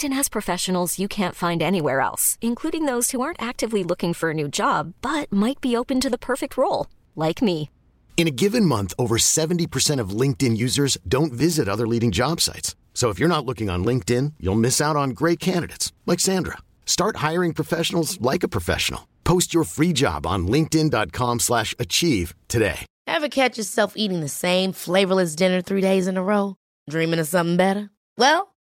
has professionals you can't find anywhere else, including those who aren't actively looking for a new job but might be open to the perfect role, like me. In a given month, over 70% of LinkedIn users don't visit other leading job sites. So if you're not looking on LinkedIn, you'll miss out on great candidates like Sandra. Start hiring professionals like a professional. Post your free job on linkedin.com/achieve slash achieve today. Ever catch yourself eating the same flavorless dinner three days in a row? Dreaming of something better? Well,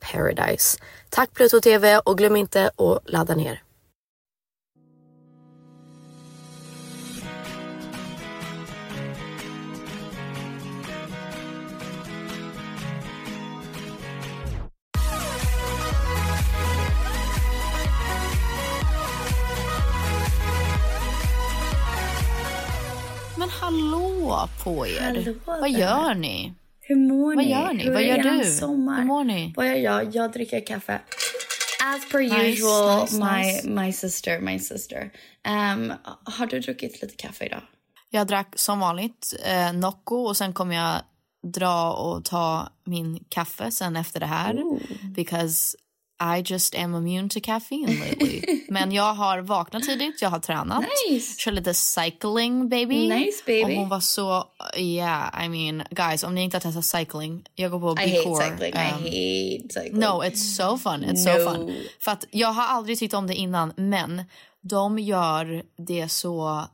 paradise. Tack Pluto TV och glöm inte att ladda ner. Men hallå på er. Hallå Vad gör ni? Hur mår Vad ni? gör ni? Hur Vad gör du? Sommar? Hur mår ni? Vad gör jag? Jag dricker kaffe. As per Nice, usual, nice, my, nice. my sister, my sister. Um, har du druckit lite kaffe idag? Jag drack som vanligt eh, Nocco och sen kommer jag dra och ta min kaffe sen efter det här. Because I just am immune to caffeine lately. Men jag har vaknat tidigt, jag har tränat. Nice. Kör lite cycling baby. Nice, baby. Och hon var så, yeah I mean guys om ni inte har testat cycling. Jag går på I hate Bcore. cycling. I um, hate cycling. No, it's so fun. It's so No. fun. För att jag har aldrig tyckt om det innan, men de gör det så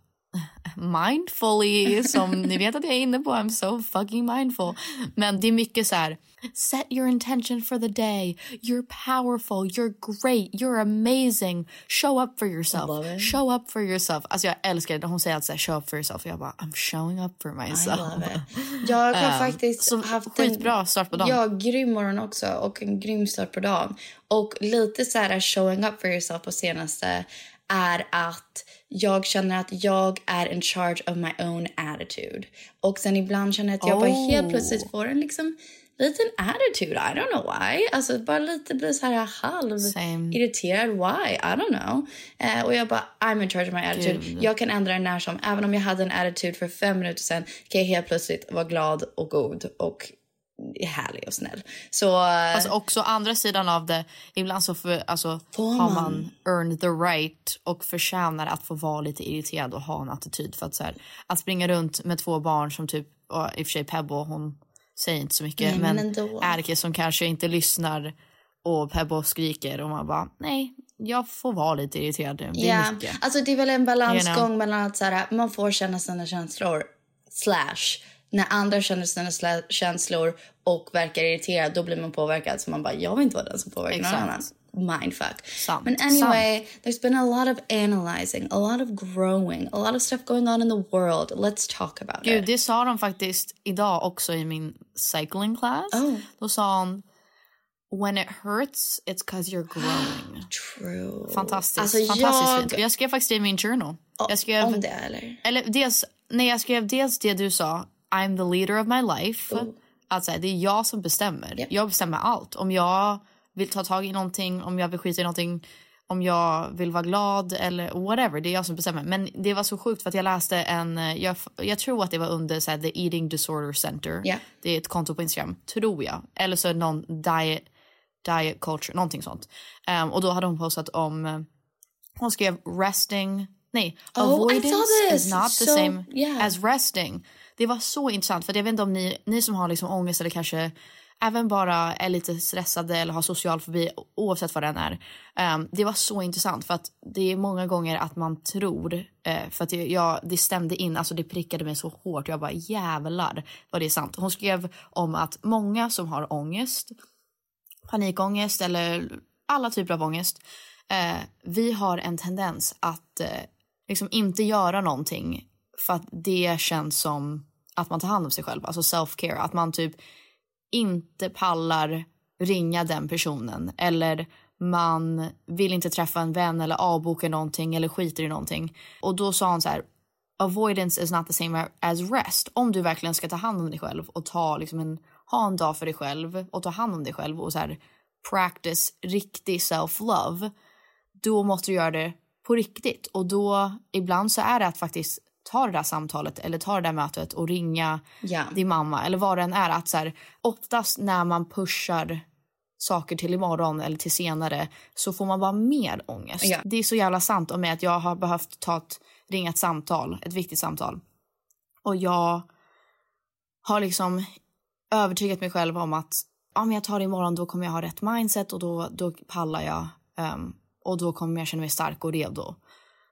mindfully som ni vet att jag är inne på. I'm so fucking mindful. Men det är mycket så här set your intention for the day. You're powerful, you're great, you're amazing. Show up for yourself. Show up for yourself. Alltså jag älskar det. Hon säger alltid show up for yourself. Och jag bara I'm showing up for I myself. love it. Jag har Um, faktiskt så haft skitbra start på dagen. Ja, grym morgon också och en grym start på dagen. Och lite så här showing up for yourself på senaste är att jag känner att jag är in charge of my own attitude. Och sen ibland känner jag att jag bara helt Oh. plötsligt får en liksom liten attitude. I don't know why. Alltså bara lite blir så här halv Same. irriterad. Why? I don't know. Eh, och jag bara, I'm in charge of my attitude. Gud. Jag kan ändra den när som. Även om jag hade en attitude för fem minuter sedan kan jag helt plötsligt vara glad och god och härlig och snäll. Så eh, Alltså också andra sidan av det, ibland så för, alltså, Får har man? man earned the right och förtjänar att få vara lite irriterad och ha en attityd. För att, så här, att springa runt med två barn som typ, och i och för sig Pebbo hon säger inte så mycket, Nej, men. Erke som kanske inte lyssnar och Pebbo skriker och man bara nej, jag får vara lite irriterad nu. Det är Ja, mycket. alltså det är väl en balansgång You know. mellan att så här, man får känna sina känslor slash när andra känner sina känslor och verkar irriterad då blir man påverkad så man bara jag vill inte vara den som påverkar någon Exakt. annan. Mindfuck. Sant, Men anyway, there's been a lot of analyzing, a lot of growing, a lot of stuff going on in the world. Let's talk about Gud, it. det sa de faktiskt idag också i min cycling class. Oh. Då sa hon When it hurts, it's cause you're growing. True. Fantastiskt. Alltså, fantastiskt jag-. Jag skrev faktiskt det i min journal. Jag skrev, Om det eller? eller dels, nej, jag skrev dels det du sa, I'm the leader of my life. Att så här, det är jag som bestämmer. Japp. Jag bestämmer allt. Om jag vill ta tag i någonting, om jag vill skita i någonting, om jag vill vara glad eller whatever. Det är jag som bestämmer. Men det var så sjukt för att jag läste en, eh, jag, jag tror att det var under så här, the eating disorder center. Ja. Det är ett konto på Instagram, tror jag. Eller så någon diet, diet culture, någonting sånt. Ehm, och då hade hon postat om, eh, hon skrev resting, nej, Oh, avoidance is not the So, same yeah. as resting. Det var så intressant för jag vet inte om ni, ni som har liksom ångest eller kanske även bara är lite stressade eller har social fobi oavsett vad den är. Um, det var så intressant för att det är många gånger att man tror, uh, för att det, jag, det stämde in, alltså det prickade mig så hårt. Jag bara jävlar vad det är sant. Hon skrev om att många som har ångest, panikångest eller alla typer av ångest. Uh, vi har en tendens att uh, liksom inte göra någonting för att det känns som att man tar hand om sig själv, alltså self-care. Att man typ inte pallar ringa den personen eller man vill inte träffa en vän eller avboka någonting eller skiter i någonting. Och då sa han så här, avoidance is not the same as rest. Om du verkligen ska ta hand om dig själv och ta liksom en, ha en dag för dig själv och ta hand om dig själv och så här practice riktig self-love, då måste du göra det på riktigt. Och då ibland så är det att faktiskt ta det där samtalet eller ta det där mötet och ringa Ja. din mamma eller vad det än är. Att så här, oftast när man pushar saker till imorgon eller till senare så får man bara mer ångest. Ja. Det är så jävla sant om mig att jag har behövt ta ett, ringa ett samtal, ett viktigt samtal. Och jag har liksom övertygat mig själv om att ja, men jag tar det imorgon, då kommer jag ha rätt mindset och då, då pallar jag. ehm, och då kommer jag känna mig stark och redo.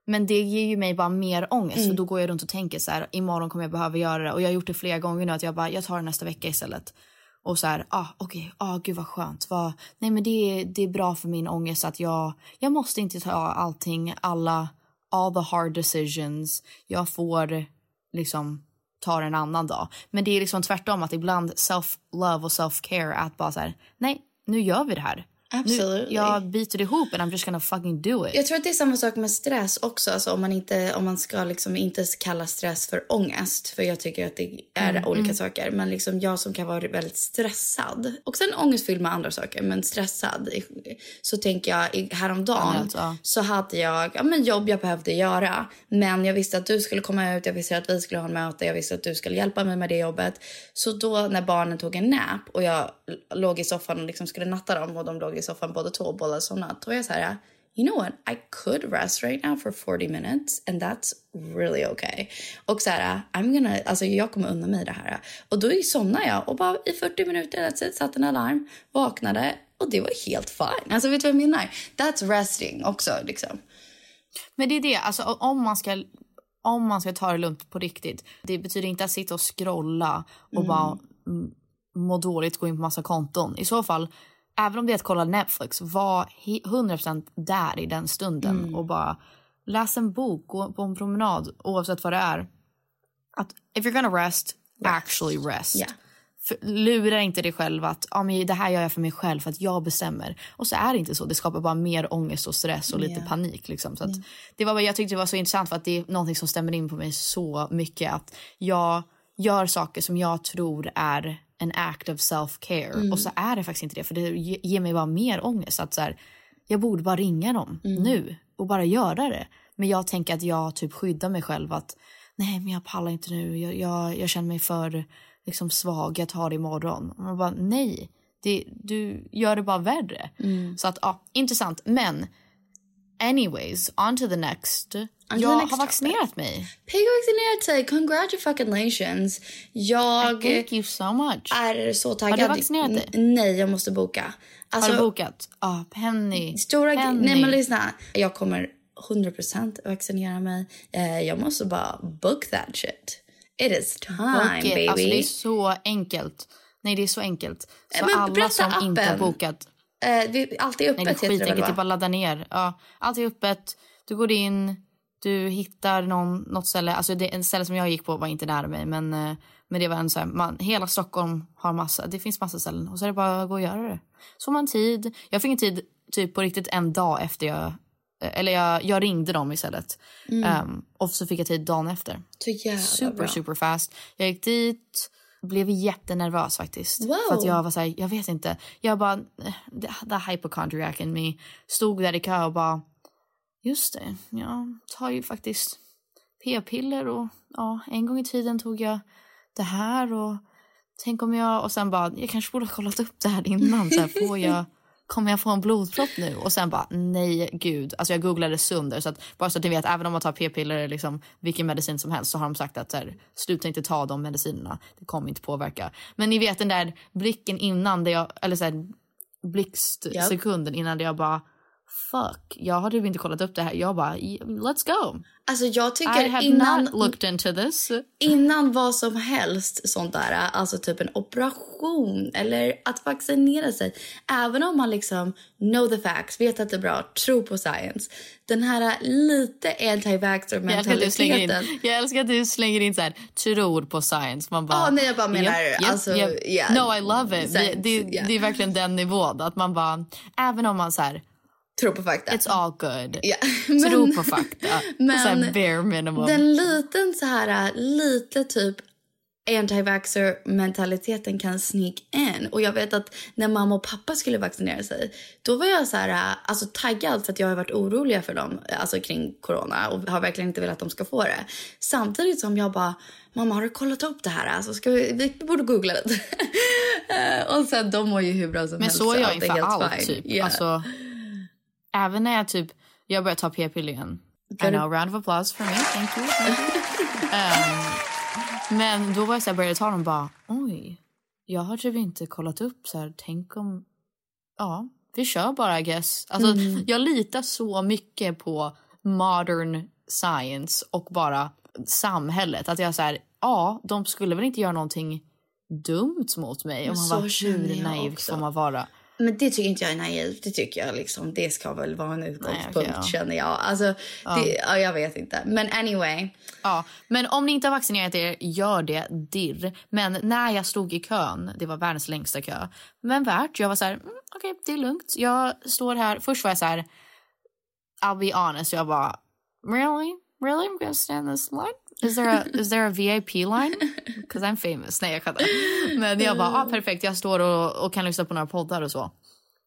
Men det ger ju mig bara mer ångest för då går jag runt och tänker så här, imorgon kommer jag behöva göra det. Och jag har gjort det flera gånger nu att jag bara, jag tar det nästa vecka istället. Och så här, ah okej, ah gud vad skönt. Vad, nej men det är, det är bra för min ångest att jag, jag måste inte ta allting, alla, all the hard decisions. Jag får liksom ta det en annan dag. Men det är liksom tvärtom att ibland self-love och self-care att bara så här, nej nu gör vi det här. Absolutely. Nu, jag biter ihop and I'm just gonna fucking do it. Jag tror att det är samma sak med stress också. Alltså om man inte, om man ska liksom inte kalla stress för ångest. För jag tycker att det är Mm, olika saker. Men liksom jag som kan vara väldigt stressad. Och sen ångestfylld med andra saker. Men stressad. Så tänker jag häromdagen. Ja. Så hade jag ja, men jobb jag behövde göra. Men jag visste att du skulle komma ut. Jag visste att vi skulle ha en möte. Jag visste att du skulle hjälpa mig med det jobbet. Så då när barnen tog en nap. Och jag låg i soffan och liksom skulle natta dem. Och de låg i soffan båda två och båda somnat. Då var jag så här you know what, I could rest right now for 40 minutes and that's really okay. Och så här, I'm gonna, alltså jag kommer unna mig det här. Och då somnade jag och bara i 40 minuter, that's it, satte en alarm, vaknade och det var helt fine. Alltså vet du vad jag menar? That's resting också liksom. Men det är det, alltså om man ska om man ska ta det lugnt på riktigt. Det betyder inte att sitta och scrolla och bara mm, må dåligt, gå in på massa konton. I så fall, även om det är att kolla Netflix, var he- 100% där i den stunden och bara läs en bok, gå på en promenad, oavsett vad det är. Att if you're gonna rest, actually rest. Ja. För, lura inte dig själv att ah, men det här gör jag för mig själv för att jag bestämmer. Och så är det inte så. Det skapar bara mer ångest och stress och lite Ja. panik. Liksom. Så att, det var jag tyckte det var så intressant för att det är någonting som stämmer in på mig så mycket. Att jag gör saker som jag tror är en act of self-care. Och så är det faktiskt inte det. För det ge- ger mig bara mer ångest. Att så här, jag borde bara ringa dem nu och bara göra det. Men jag tänker att jag typ skyddar mig själv. att Nej men jag pallar inte nu. Jag, jag, jag känner mig för liksom svag. Jag tar det imorgon. Och man bara nej. Det, du gör det bara värre. Så att ja, intressant. Men Anyways, on to the next. jag the next har vaccinerat mig. Peg har vaccinerat sig. Congratulations. Jag Thank you so much. är så taggad. Har du vaccinerat dig? N- Nej, jag måste boka. Alltså, har du bokat? Ja, ah, Penny. Stora Penny. Nej, men lyssna. Jag kommer 100% vaccinera mig. Eh, jag måste bara book that shit. It is time, it. baby. Alltså, det är så enkelt. Nej, det är så enkelt. Så Men alla som inte har appen. bokat. Eh, allt är öppet Nej, det är heter det väl, bara ladda ner. Ja, allt är öppet. Du går in, du hittar någon, något ställe. Alltså det, en ställe som jag gick på var inte nära mig. Men, eh, men det var en så här, man, hela Stockholm har massa. Det finns massa ställen. Och så är det bara att gå och göra det. Så man tid. Jag fick en tid typ på riktigt en dag efter jag... eh, Eller jag, jag ringde dem istället. Ehm, och så fick jag tid dagen efter. Så jävla super, bra. super fast. Jag gick dit, blev jättenervös faktiskt. Wow. För att jag var såhär, jag vet inte. Jag bara, the, the hypochondriac in me stod där i kö och bara, just det, jag tar ju faktiskt p-piller och ja, en gång i tiden tog jag det här och tänk om jag, och sen bara, jag kanske borde ha kollat upp det här innan. Så här, får jag, kommer jag få en blodpropp nu? Och sen bara, nej gud. Alltså jag googlade sönder så att bara så att ni vet, även om man tar p-piller eller liksom vilken medicin som helst så har de sagt att så här, sluta inte ta de medicinerna. Det kommer inte påverka. Men ni vet den där blicken innan det jag, eller så här, blixtsekunden innan det jag bara, fuck, jag har typ inte kollat upp det här. Jag bara, let's go. Alltså jag tycker I had innan, not looked into this. innan vad som helst sånt där, alltså typ en operation eller att vaccinera sig. Även om man liksom know the facts, vet att det är bra, tror på science. Den här lite anti-vaxxer in, mentaliteten. jag älskar att du slänger in så här, tror på science. Man bara, Ja, nej, jag bara menar, Yep, yep, alltså, yep. yeah, No, I love it. Det, science, det, yeah. det är verkligen den nivån. Att man bara, även om man så här, Tror på fakta. it's all good. Tror men- på fakta. men bare minimum. Den liten så här, lite typ anti-vaxxer mentaliteten kan sneak in. Och jag vet att när mamma och pappa skulle vaccinera sig, då var jag så här, alltså taggad för att jag har varit orolig för dem, alltså kring corona och har verkligen inte velat att de ska få det. Samtidigt som jag bara, mamma har du kollat upp det här? Alltså ska vi, vi borde googla det. Eh, och sen de mår ju hur bra som Men helst. så är jag inför helt allt fine. typ. Yeah. Alltså, även när jag typ, jag börjar ta p-piller igen. I know, round of applause for me. Thank you. Thank you. Ehm, men då var jag så här, började ta dem och bara, oj, jag har typ inte kollat upp så här, tänk om, ja, vi kör bara I guess. Alltså, Mm. Jag litar så mycket på modern science och bara samhället. Att jag så här, ja, de skulle väl inte göra någonting dumt mot mig. Och man så bara, hur naiv får man vara? Men det tycker inte jag är naivt. Det tycker jag liksom, det ska väl vara en utgångspunkt okej, ja. känner jag. Alltså, Det, ja, jag vet inte. Men anyway. Ja, men om ni inte har vaccinerat er, gör det dirr. Men när jag stod i kön, det var världens längsta kö, men värt. Jag var så här, mm, okej, det är lugnt. Jag står här. Först var jag så här, I'll be honest, jag bara, really? Really? I'm gonna stand this line? Is there a, is there a VIP line? Because I'm famous. Nej, jag skämtar. Men jag bara, ah, perfekt, jag står och, och kan lyssna på några poddar och så.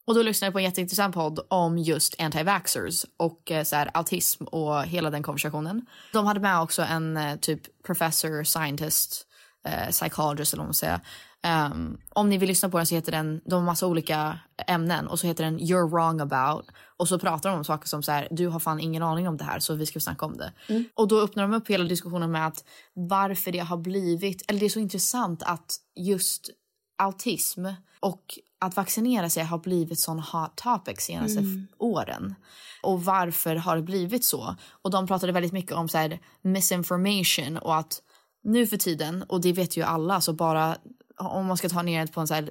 Och då lyssnade jag på en jätteintressant podd om just anti-vaxxers och eh, så här, autism och hela den konversationen. De hade med också en eh, typ professor, scientist, eh, psychologist eller vad man säger. Um, om ni vill lyssna på den så heter den, de har massa olika ämnen och så heter den You're wrong about. Och så pratar de om saker som så här, du har fan ingen aning om det här så vi ska snacka om det. Och då öppnar de upp hela diskussionen med att varför det har blivit, eller det är så intressant att just autism och att vaccinera sig har blivit sån hot topic senaste f- åren. Och varför har det blivit så? Och de pratade väldigt mycket om så här, misinformation och att nu för tiden, och det vet ju alla, så bara om man ska ta ner det på en så här,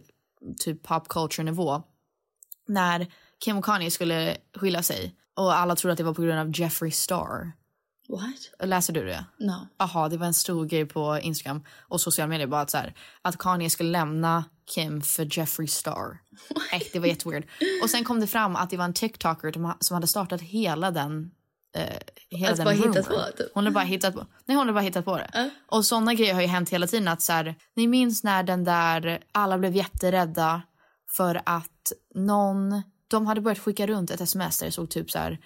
typ pop culture nivå. När Kim och Kanye skulle skilja sig och alla trodde att det var på grund av Jeffree Star. What? Läser du det? No. Jaha, det var en stor grej på Instagram och sociala medier bara att, så här, att Kanye skulle lämna Kim för Jeffree Star. Äh, det var jätteweird. Och sen kom det fram att det var en TikToker som hade startat hela den eh, hela Att den bara hittat rumor. på, typ. Hon hade bara hittat på. Nej, hon hade bara hittat på det. Och såna grejer har ju hänt hela tiden att så här, ni minns när den där alla blev jätterädda för att någon de hade börjat skicka runt ett sms där det stod typ så här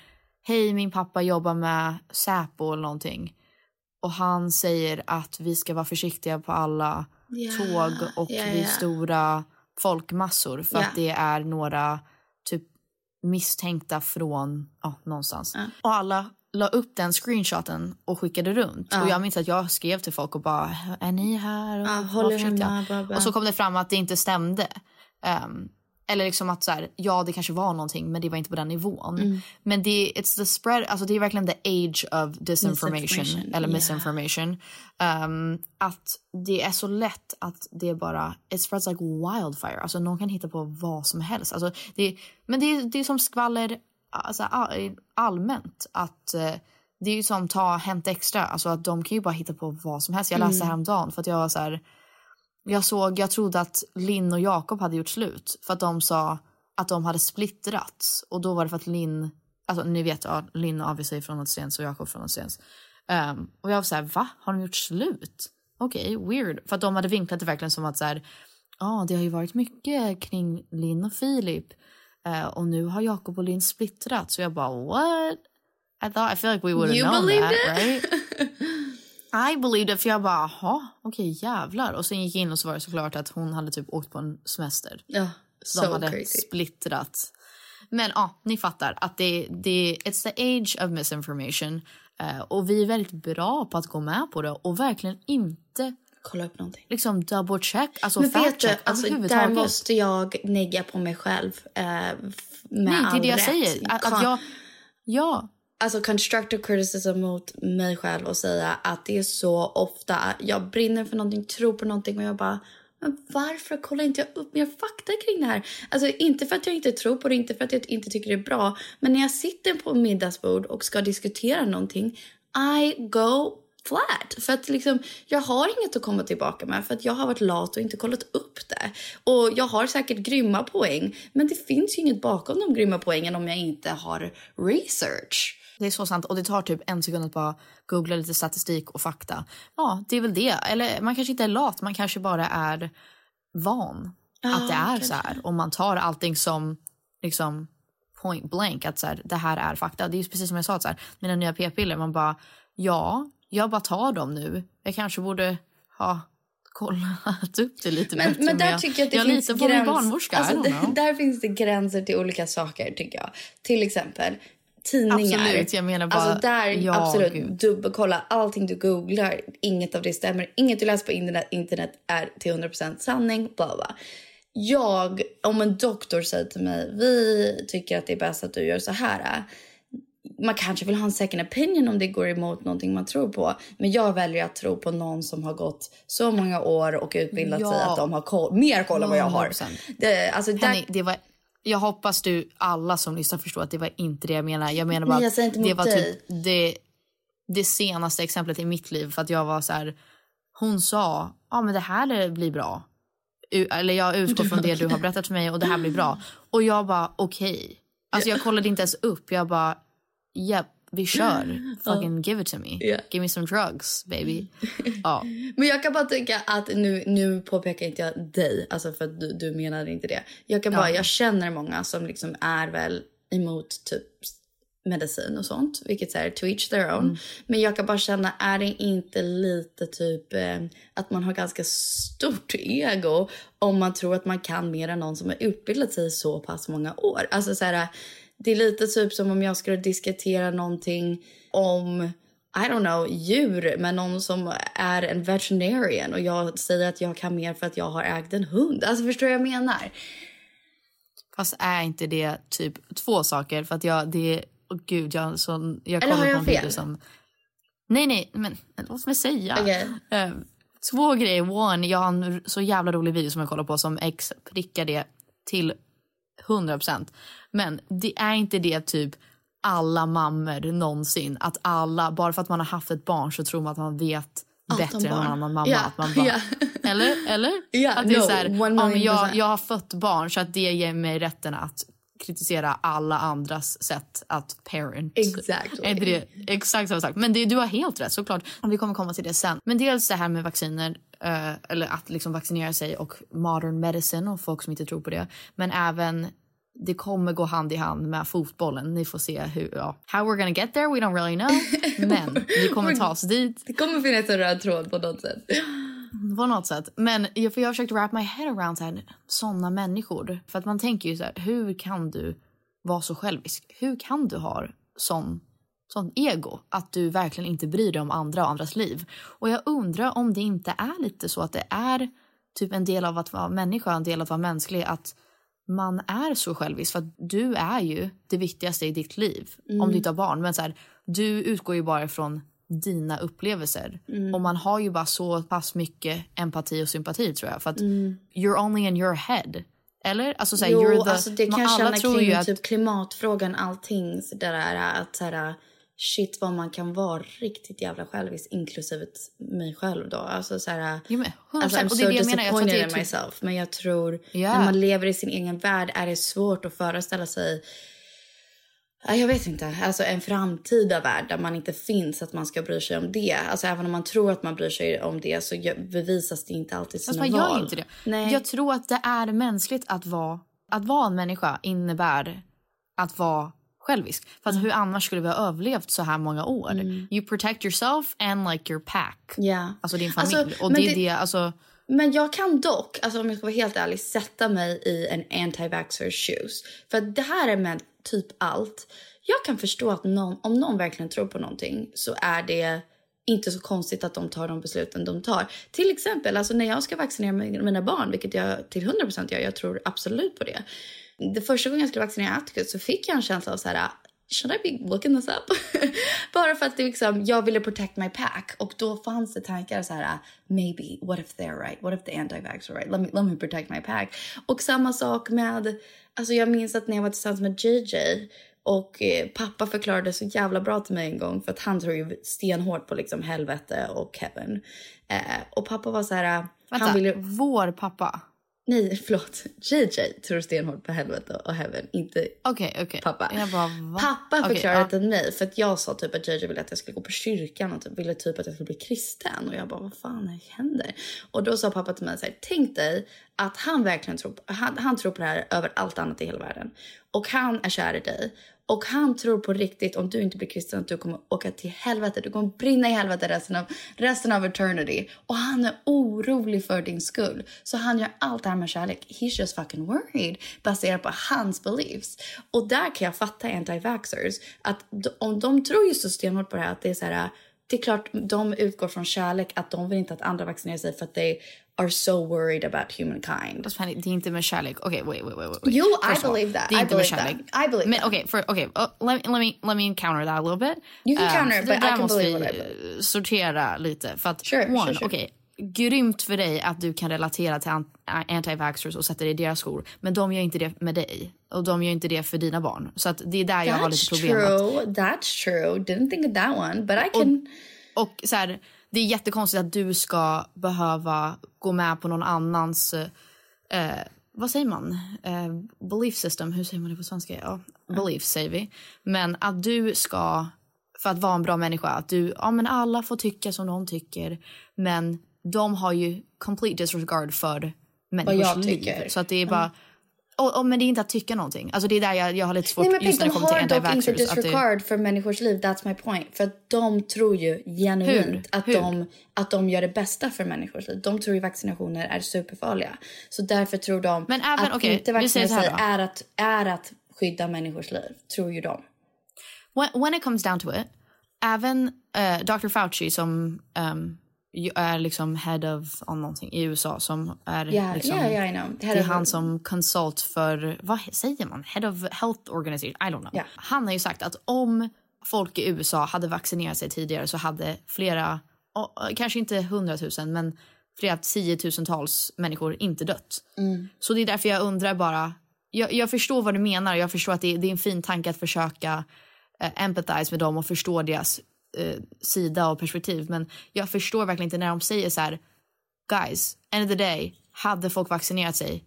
Hej, min pappa jobbar med Säpo eller någonting. Och han säger att vi ska vara försiktiga på alla Ja, tåg och ja, vid stora folkmassor för Ja. att det är några typ misstänkta från ja, någonstans. Och alla la upp den screenshoten och skickade runt. Och jag minns att jag skrev till folk och bara, är ni här? Och, Ja, håller försiktiga." hemma, och så kom det fram att det inte stämde. Ehm, eller liksom att så här, ja det kanske var någonting men det var inte på den nivån. Mm. Men det, it's the spread, alltså det är verkligen the age of disinformation Misinformation, eller yeah. misinformation. Ehm, att det är så lätt att det bara, it spreads like wildfire. Alltså någon kan hitta på vad som helst. Alltså, det, men det, det är som skvaller alltså, all, allmänt. att eh, Det är ju som ta Hänt Extra, alltså att de kan ju bara hitta på vad som helst. Jag läste häromdagen för att jag var så här, jag såg, jag trodde att Linn och Jakob hade gjort slut för att de sa att de hade splittrats och då var det för att Linn, alltså ni vet ja, Linn avgör sig från Åstens och Jakob från Åstens. Um, och jag var så här, va? Har de gjort slut? Okej, weird. För att de hade vinklat det verkligen som att så här, ja det har ju varit mycket kring Linn och Filip Eh, och nu har Jakob och Linn splittrats så jag bara what? I thought I feel like we would have known that, it? right? I believed it för jag bara, jaha, okej jävlar. Och sen gick jag in och så var det såklart att hon hade typ åkt på en semester. Ja, Så de so hade crazy. splittrats. Men ja, ni fattar att det, det it's the age of misinformation. Eh, och vi är väldigt bra på att gå med på det och verkligen inte Kolla upp någonting. liksom double check, alltså Men fact vet du, check alltså, där måste jag negga på mig själv. Eh, med Nej, det är det jag rätt. säger. Att, att jag, ja, Alltså constructive criticism mot mig själv och säga att det är så ofta jag brinner för någonting, tror på någonting och jag bara men varför kollar inte jag upp mer fakta kring det här? Alltså inte för att jag inte tror på det, inte för att jag inte tycker det är bra. Men när jag sitter på middagsbord och ska diskutera någonting, I go flat. För att liksom, jag har inget att komma tillbaka med för att jag har varit lat och inte kollat upp det. Och jag har säkert grymma poäng, men det finns ju inget bakom de grymma poängen om jag inte har research. Det är så sant. Och det tar typ en sekund att bara googla lite statistik och fakta. Ja, det är väl det. Eller man kanske inte är lat, man kanske bara är van att det är så här. Och man tar allting som liksom point blank, att så här, det här är fakta. Det är precis som jag sa, att så här, mina nya p-piller, man bara ja, jag bara tar dem nu. Jag kanske borde ha kollat upp det lite Men, bättre. men där jag, tycker jag att det jag finns litar på min gräns- barnmorska. Alltså, där finns det gränser till olika saker tycker jag. Till exempel tidningar. Absolut, jag menar bara- Alltså där, Ja, absolut, gud. dubbelkolla allting du googlar. Inget av det stämmer. Inget du läser på internet, internet är till 100% sanning. Bla bla. Jag, om en doktor säger till mig, vi tycker att det är bäst att du gör så här. Man kanske vill ha en second opinion om det går emot någonting man tror på. Men jag väljer att tro på någon som har gått så många år och utbildat sig Ja. att de har koll, mer koll än vad jag har. 100%. Det, alltså, där, Henny, det var, jag hoppas du alla som lyssnar förstår att det var inte det jag menar. Jag menar bara Nej, jag det var dig. typ det, det senaste exemplet i mitt liv för att jag var så här. Hon sa, ja ah, men det här blir bra. U- Eller jag utgår från det du har berättat för mig och det här blir bra. Och jag bara okej. Alltså jag kollade inte ens upp. Jag bara, japp, vi kör. Fucking give it to me. Ja. Give me some drugs baby. Ja. Men jag kan bara tycka att nu, nu påpekar inte jag dig, alltså för att du, du menade inte det. Jag kan bara, jag känner många som liksom är väl emot typ medicin och sånt, vilket är to each their own. Men jag kan bara känna, är det inte lite typ eh, att man har ganska stort ego om man tror att man kan mer än någon som har utbildat sig så pass många år? Alltså så här, det är lite typ som om jag skulle diskutera någonting om I don't know, djur med någon som är en veterinarian och jag säger att jag kan mer för att jag har ägt en hund. Alltså förstår du vad jag menar? Fast är inte det typ två saker? För att jag, det är, åh gud, jag, så, jag Eller har kollar jag på en video fel? som... Nej, nej, men låt mig säga. Okej. Eh, två grejer. One, jag har en så jävla rolig video som jag kollar på som X prickar det till 100%. Men det är inte det typ alla mammor någonsin. Att alla, bara för att man har haft ett barn så tror man att man vet bättre än barn. annan mamma. Ja, Att man bara, ja. Eller? eller? Ja, att det är no, så här, ja, men jag, jag har fött barn så att det ger mig rätten att kritisera alla andras sätt att parent. Exactly. Är det exakt samma sak? Men det, du har helt rätt såklart. Vi kommer komma till det sen. Men dels det här med vacciner, eh, eller att liksom vaccinera sig och modern medicine och folk som inte tror på det. Men även det kommer gå hand i hand med fotbollen. Ni får se hur, ja. How we're gonna get there, we don't really know. Men vi kommer ta oss dit Det kommer finnas en röd tråd på något sätt. På något sätt. Men jag, för jag har försökt wrap my head around så här, såna människor. För att man tänker ju så här, hur kan du vara så självisk? Hur kan du ha sån, sån ego att du verkligen inte bryr dig om andra och andras liv? Och jag undrar om det inte är lite så att det är typ en del av att vara människa, en del av att vara mänsklig, att man är så självisk för att du är ju det viktigaste i ditt liv om du inte har barn. Men så här, du utgår ju bara från dina upplevelser och man har ju bara så pass mycket empati och sympati tror jag för att you're only in your head. Eller? Alltså, så här, Jo, you're the, alltså det kan jag känna kring ju att typ klimatfrågan, allting. Så där att så här, shit vad man kan vara riktigt jävla självisk, inklusive mig själv då. Alltså så här, Jo, men 100%. alltså, I'm och so det är det jag menar. Jag tror att disappointed det är in typ, myself. Men jag tror, Ja. när man lever i sin egen värld är det svårt att föreställa sig Jag vet inte. Alltså en framtida värld där man inte finns, att man ska bry sig om det. Alltså även om man tror att man bryr sig om det så bevisas det inte alltid sina man val. gör inte det. Nej. Jag tror att det är mänskligt att vara, att vara en människa innebär att vara självisk. För Mm. hur annars skulle vi ha överlevt så här många år? You protect yourself and like your pack. Ja. Alltså din familj. Alltså, och det är det- det, alltså... Men jag kan dock, alltså om jag ska vara helt ärlig, sätta mig i en anti-vaxxers shoes. För det här är med typ allt. Jag kan förstå att någon, om någon verkligen tror på någonting så är det inte så konstigt att de tar de besluten de tar. Till exempel alltså när jag ska vaccinera mina barn, vilket jag till 100% gör, jag tror absolut på det. Det första gången jag skulle vaccinera Atticus så fick jag en känsla av så här should I be looking this up? Bara för att det liksom, jag ville protect my pack. Och då fanns det tankar så här, maybe, what if they're right? What if the anti-vax are right? Let me, let me protect my pack. Och samma sak med, alltså jag minns att när jag var tillsammans med JJ och eh, pappa förklarade så jävla bra till mig en gång för att han tror ju stenhårt på liksom helvete och heaven. Eh, och pappa var så här, Vänta, han ville, vår pappa. Nej förlåt, JJ tror stenhårt på helvete och heaven, inte Okej, okej. pappa. Bara? Pappa förklarade ja. till mig för att jag sa typ att JJ ville att jag skulle gå på kyrkan och typ, ville typ att jag skulle bli kristen och jag bara vad fan händer? Och då sa pappa till mig så här, tänk dig att han verkligen tror på, han, han tror på det här över allt annat i hela världen och han är kär i dig och han tror på riktigt om du inte blir kristen att du kommer åka till helvetet. du kommer brinna i helvetet resten av, resten av eternity och han är orolig för din skull så han gör allt det här med kärlek. He's just fucking worried baserat på hans beliefs. Och där kan jag fatta anti-vaxxers att om de tror ju så stenhårt på det här att det är så här det är klart de utgår från kärlek att de vill inte att andra vaccinerar sig för att they are so worried about humankind. Fast Fanny, det är inte med kärlek. Okej, wait, wait, wait, wait. Jo, First I all, believe that. Det är I med kärlek. that. I believe Men okej, for- okej, uh, let, me, let, me, let me counter that a little bit. You can Uh, counter it, but I can believe what I sortera lite. För att, Sure, one, sure, sure. okej, grymt för dig att du kan relatera till an- anti-vaxxers och sätta dig i deras skor. Men de gör inte det med dig. Och de gör inte det för dina barn. Så att det är där jag har lite That's problem. Att, true. That's true. Didn't think of that one, but I can. och så här, det är jättekonstigt att du ska behöva gå med på någon annans... Eh, vad säger man? Eh, belief system, hur säger man det på svenska? Ja, belief säger vi. Men att du ska, för att vara en bra människa, att du, ja men alla får tycka som de tycker. Men de har ju complete disregard för människors liv. tycker. Så att det är bara... Och, och, men det är inte att tycka någonting. Alltså det är där jag, jag har lite svårt Nej, men just när de det kommer har till inte anti-vaxxers. att det- disregard för människors liv. That's my point. För att de tror ju genuint Hur? att, Hur? De, att de gör det bästa för människors liv. De tror ju vaccinationer är superfarliga. Så därför tror de Men även- att okej, inte vaccinera sig är att, är att skydda människors liv. Tror ju de. when, when it comes down to it, även eh, Dr. Fauci som ju är liksom head of om någonting i USA som är Yeah, liksom, yeah, yeah, I know. Head det är han som konsult för, vad säger man? Head of health organization, I don't know. Ja. Han har ju sagt att om folk i USA hade vaccinerat sig tidigare så hade flera, kanske inte hundratusen men flera tiotusentals människor inte dött. Så det är därför jag undrar bara, jag, jag förstår vad du menar, jag förstår att det, det är en fin tanke att försöka eh, empathize med dem och förstå deras eh, sida och perspektiv. Men jag förstår verkligen inte när de säger så här, guys, end of the day, hade folk vaccinerat sig,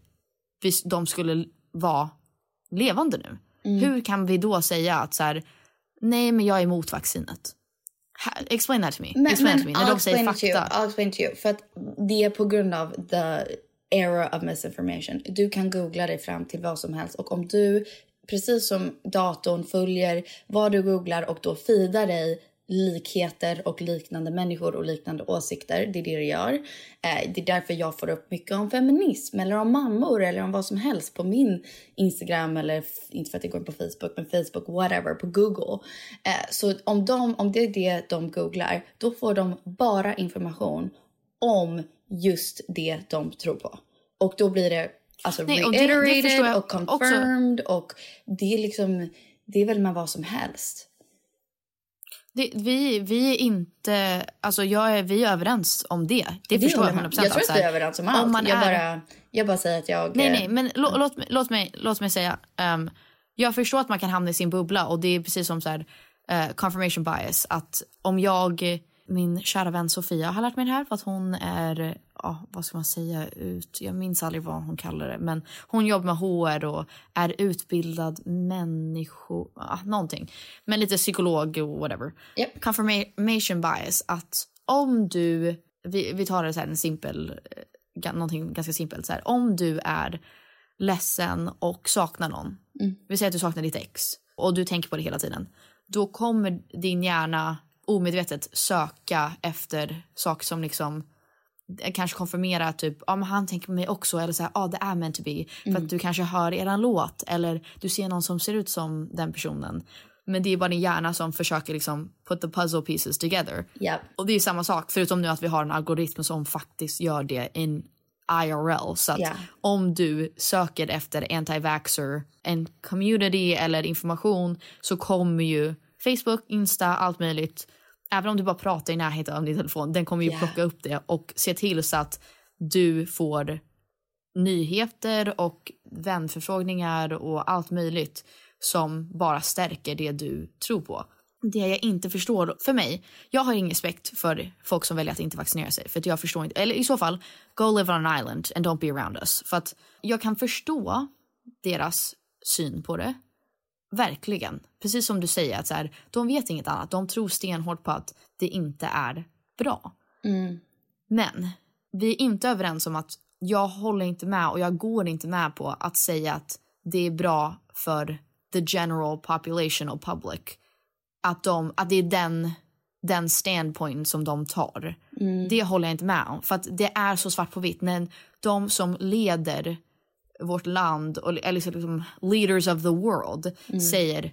de skulle vara levande nu. Hur kan vi då säga att så här, nej men jag är emot vaccinet? Explain that to me. Men, explain men to me. När I'll de säger to you. fakta. I'll explain to you. För att det är på grund av the era of misinformation. Du kan googla dig fram till vad som helst och om du precis som datorn följer vad du googlar och då feedar dig likheter och liknande människor och liknande åsikter. Det är det det gör. Eh, det är därför jag får upp mycket om feminism eller om mammor eller om vad som helst på min Instagram eller inte för att det går på Facebook men Facebook whatever på Google. Eh, så om, de, om det är det de googlar då får de bara information om just det de tror på. Och då blir det alltså Nej, och det- det reiterated och confirmed och det är liksom det är väl med vad som helst. Det, vi, vi är inte, alltså jag är, vi är överens om det. Det, förstår jag håller 100%. med. Jag tror att vi är överens om om allt. man jag, är- bara, jag bara säger att jag... Nej, nej, men lå, låt, mig- låt, mig, låt mig säga. ehm, jag förstår att man kan hamna i sin bubbla och det är precis som så här, eh, confirmation bias. Att om jag, min kära vän Sofia har lärt mig det här för att hon är, ja, vad ska man säga, ut, jag minns aldrig vad hon kallar det, men hon jobbar med HR och är utbildad människo, ah, någonting. Men lite psykolog och whatever. Japp. Confirmation bias, att om du, vi, vi tar det så här en simpel, eh, någonting ganska simpelt så här. Om du är ledsen och saknar någon. Vi säger att du saknar ditt ex och du tänker på det hela tiden. Då kommer din hjärna omedvetet söka efter saker som liksom eh, kanske konfirmerar typ, ja men han tänker på mig också eller så här, ja det är meant to be. För att du kanske hör eran låt eller du ser någon som ser ut som den personen. Men det är bara din hjärna som försöker liksom put the puzzle pieces together. Japp. Och det är samma sak, förutom nu att vi har en algoritm som faktiskt gör det in IRL. Så att Ja. om du söker efter anti-vaxxer, en community eller information så kommer ju Facebook, Insta, allt möjligt. Även om du bara pratar i närheten av din telefon, den kommer ju Ja. plocka upp det och se till så att du får nyheter och vänförfrågningar och allt möjligt som bara stärker det du tror på. Det jag inte förstår, för mig, jag har ingen respekt för folk som väljer att inte vaccinera sig. För jag förstår inte, eller i så fall, go live on an island and don't be around us. För att jag kan förstå deras syn på det. Verkligen. Precis som du säger, att så här, de vet inget annat. De tror stenhårt på att det inte är bra. Men vi är inte överens om att jag håller inte med och jag går inte med på att säga att det är bra för the general population och public. Att, de, att det är den, den standpoint som de tar. Det håller jag inte med om. För att det är så svart på vitt. När de som leder vårt land, och, eller liksom leaders of the world, säger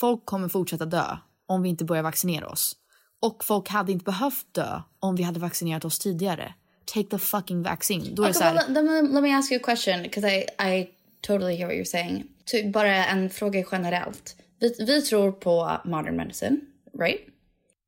folk kommer fortsätta dö om vi inte börjar vaccinera oss. Och folk hade inte behövt dö om vi hade vaccinerat oss tidigare. Take the fucking vaccine. Då det så Okay, här, well, let, me, let me ask you a question because I, I totally hear what you're saying. Ty, bara en fråga generellt. Vi, vi tror på modern medicine, right?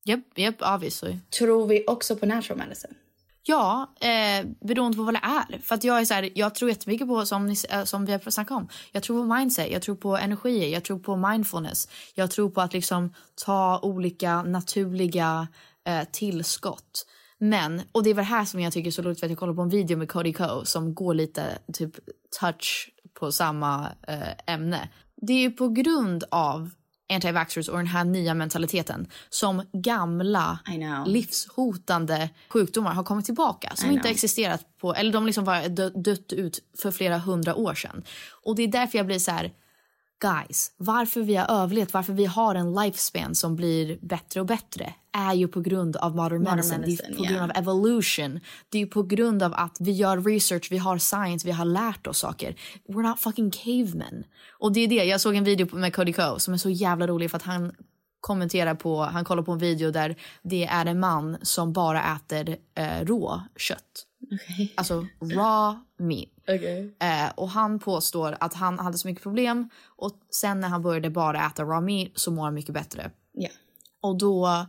Japp, japp, obviously. Tror vi också på natural medicine? Ja, eh, beroende på vad det är. För att jag är så här, jag tror jättemycket på, som, ni, eh, som vi har snackat om, jag tror på mindset, jag tror på energi, jag tror på mindfulness. Jag tror på att liksom ta olika naturliga eh, tillskott. Men, och det är det här som jag tycker är så roligt för att jag kollade på en video med Cody Ko som går lite typ touch på samma eh, ämne. Det är ju på grund av anti-vaxxers och den här nya mentaliteten som gamla livshotande sjukdomar har kommit tillbaka som inte existerat på, eller de liksom var dö, dött ut för flera hundra år sedan. Och det är därför jag blir så här, guys, varför vi har överlevt, varför vi har en lifespan som blir bättre och bättre är ju på grund av modern, medicine. det medicine, är på yeah. grund av evolution. Det är på grund av att vi gör research, vi har science, vi har lärt oss saker. We're not fucking cavemen. Och det är det, jag såg en video med Cody Ko som är så jävla rolig för att han kommenterar på, han kollar på en video där det är en man som bara äter eh, rå kött. Alltså raw meat. Okay. Eh, och han påstår att han hade så mycket problem och sen när han började bara äta raw meat så mår han mycket bättre. Yeah. Och då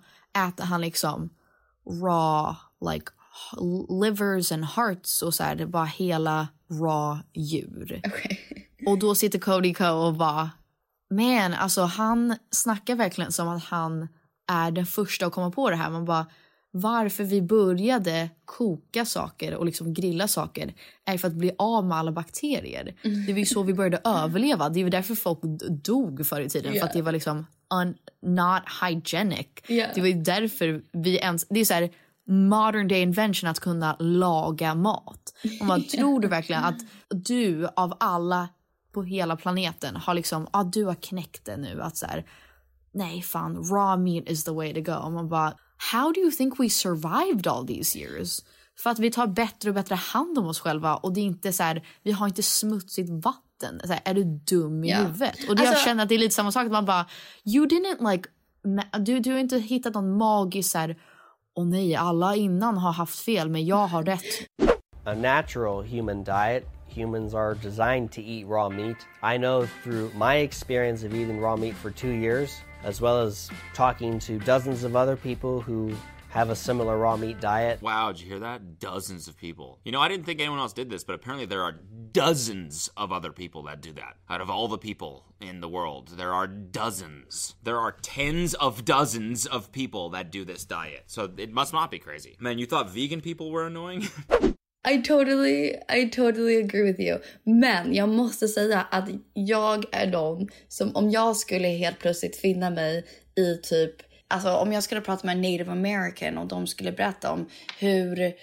äter han liksom raw like livers and hearts och så här, bara hela raw djur. Okay. Och då sitter Cody Ko och bara man, alltså han snackar verkligen som att han är den första att komma på det här. Man bara varför vi började koka saker och liksom grilla saker är för att bli av med alla bakterier. Det var ju så vi började överleva. Det är därför folk dog förr i tiden. För att det var liksom un, not hygienic. Ja. Det var ju därför vi ens... Det är så här modern day invention att kunna laga mat. Och man tror du verkligen att du av alla på hela planeten har liksom, ah, du har knäckt det nu att så här, nej fan, raw meat is the way to go. Och man bara, how do you think we survived all these years? För att vi tar bättre och bättre hand om oss själva och det är inte så här, vi har inte smutsigt vatten. Så här, är du dum i Ja. huvudet? Och det jag Alltså- känner att det är lite samma sak, att man bara, you didn't like, du, du har inte hittat någon magisk så här, åh nej, alla innan har haft fel men jag har rätt. a natural human diet, humans are designed to eat raw meat. I know through my experience of eating raw meat for two years, as well as talking to dozens of other people who have a similar raw meat diet. Wow, did you hear that? Dozens of people. You know, I didn't think anyone else did this, but apparently there are dozens of other people that do that. Out of all the people in the world, there are dozens. There are tens of dozens of people that do this diet. So it must not be crazy. Man, you thought vegan people were annoying? I totally, I totally agree with you. Men jag måste säga att jag är någon som om jag skulle helt plötsligt finna mig i typ, alltså om jag skulle prata med en native american och de skulle berätta om hur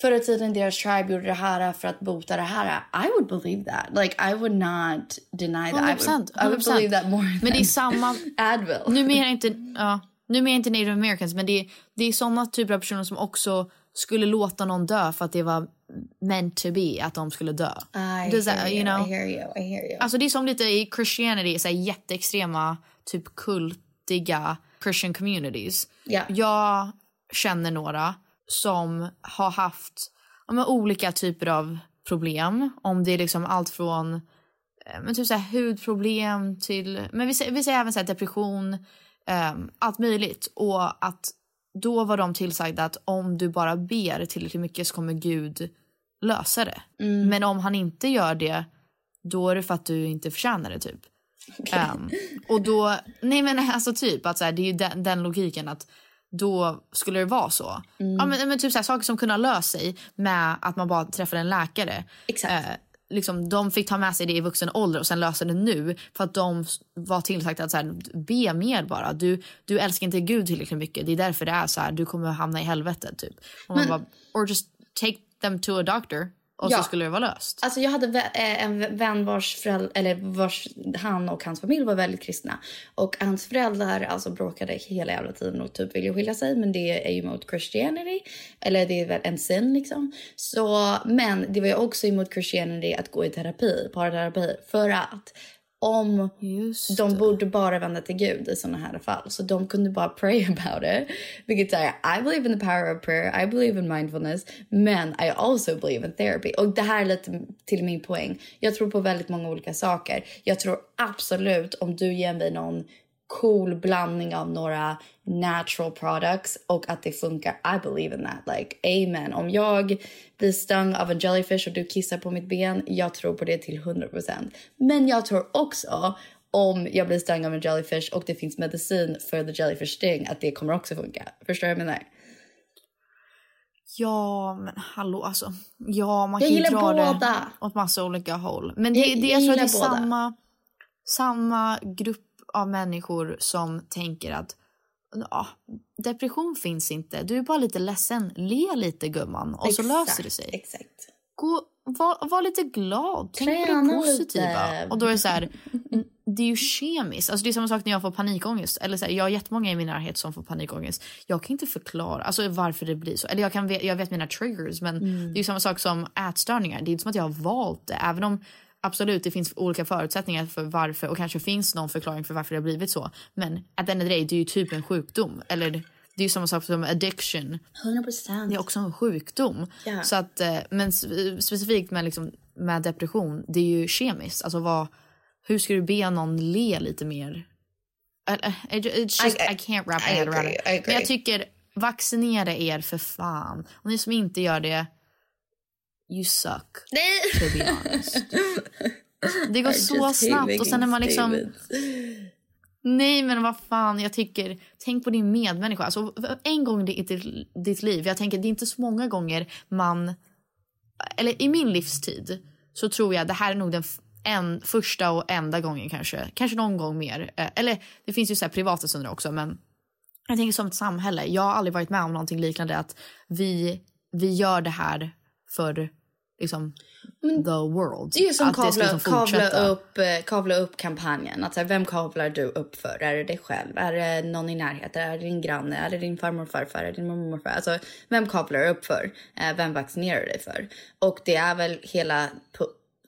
förr i tiden deras tribe gjorde det här för att bota det här. I would believe that. Like I would not deny that. I would, 100%, I would 100%. believe that more Men det är than samma, Advil. numera inte, ja, numera inte native americans men det är, det är såna typer av personer som också skulle låta någon dö för att det var meant to be att de skulle dö. I Does that, hear you you, know? I hear you, I hear you. Alltså det är som lite i Christianity, så här jätteextrema, typ kultiga Christian communities. Ja. Jag känner några som har haft ja, olika typer av problem. Om det är liksom allt från eh, men typ så här, hudproblem till, men vi säger, vi säger även så här, depression, eh, allt möjligt. Och att då var de tillsagda att om du bara ber tillräckligt mycket så kommer Gud lösa det. Men om han inte gör det, då är det för att du inte förtjänar det typ. Ehm, och då, nej men alltså typ att så här, det är ju den, den logiken att då skulle det vara så. Ja, men, men typ så här, saker som kunde ha löst sig med att man bara träffade en läkare. Exakt. Eh, liksom, de fick ta med sig det i vuxen ålder och sen lösa det nu för att de var tillsagda att så här, be mer bara. Du, du älskar inte Gud tillräckligt mycket. Det är därför det är så här. Du kommer hamna i helvetet typ. Och man bara, or just take them to a doctor och Ja. så skulle det vara löst. Alltså jag hade eh, en vän vars föräldrar, eller vars han och hans familj var väldigt kristna. Och hans föräldrar alltså bråkade hela jävla tiden och typ ville skilja sig. Men det är ju mot Christianity. Eller det är väl en sin liksom. Så, men det var ju också emot Christianity att gå i terapi, parterapi. För att om Just de det. borde bara vända till Gud i såna här fall. Så de kunde bara pray about it. Vilket är, I believe in the power of prayer, I believe in mindfulness. Men I also believe in therapy. Och det här är lite till min poäng. Jag tror på väldigt många olika saker. Jag tror absolut om du ger mig någon cool blandning av några natural products och att det funkar. I believe in that. Like amen. Om jag blir stung av en jellyfish och du kissar på mitt ben, jag tror på det till 100%. Men jag tror också om jag blir stung av en jellyfish och det finns medicin för the jellyfish sting att det kommer också funka. Förstår du vad jag menar? Ja, men hallå alltså. Ja, man Jag kan ju dra det båda. åt massa olika håll. Men det, Jag- det, jag jag tror att det är båda. samma, samma grupp av människor som tänker att ja, depression finns inte. Du är bara lite ledsen. Le lite gumman och så löser det sig. Exakt. Gå, var, var lite glad. Tänk på det positiva. lite. Och då är det så här, det är ju kemiskt. Alltså det är samma sak när jag får panikångest. Eller så här, jag har jättemånga i min närhet som får panikångest. Jag kan inte förklara alltså varför det blir så. Eller jag, kan, jag vet mina triggers men Mm. det är ju samma sak som ätstörningar. Det är inte som att jag har valt det. Även om absolut det finns olika förutsättningar för varför och kanske finns någon förklaring för varför det har blivit så. Men at the end of the day, det är ju typ en sjukdom. Eller det är ju samma sak som addiction. 100%. Det är också en sjukdom. Ja. Så att, eh, men specifikt med, liksom, med depression, det är ju kemiskt. Alltså vad, hur ska du be någon le lite mer? It- It's just, I- I, can't wrap my I head around it. I. Men jag tycker, vaccinera er för fan. Och ni som inte gör det, you suck. Nej! To be honest. Det går så snabbt och sen är man liksom... statements. Nej men vad fan, jag tycker, tänk på din medmänniska. Alltså, en gång i ditt, ditt liv, jag tänker det är inte så många gånger man, eller i min livstid så tror jag det här är nog den en, första och enda gången kanske, kanske någon gång mer. Eh, Eller det finns ju så här privata stunder också men jag tänker som ett samhälle. Jag har aldrig varit med om någonting liknande att vi, vi gör det här för liksom the world. Det är som Att det kavla, liksom kavla, upp, eh, kavla upp kampanjen. Att, så här, vem kavlar du upp för? Är det dig själv? Är det någon i närheten? Är det din granne? Är det din farmor och farfar? Är det din mormor och morfar? Alltså, vem kavlar du upp för? Eh, vem vaccinerar du dig för? Och det är väl hela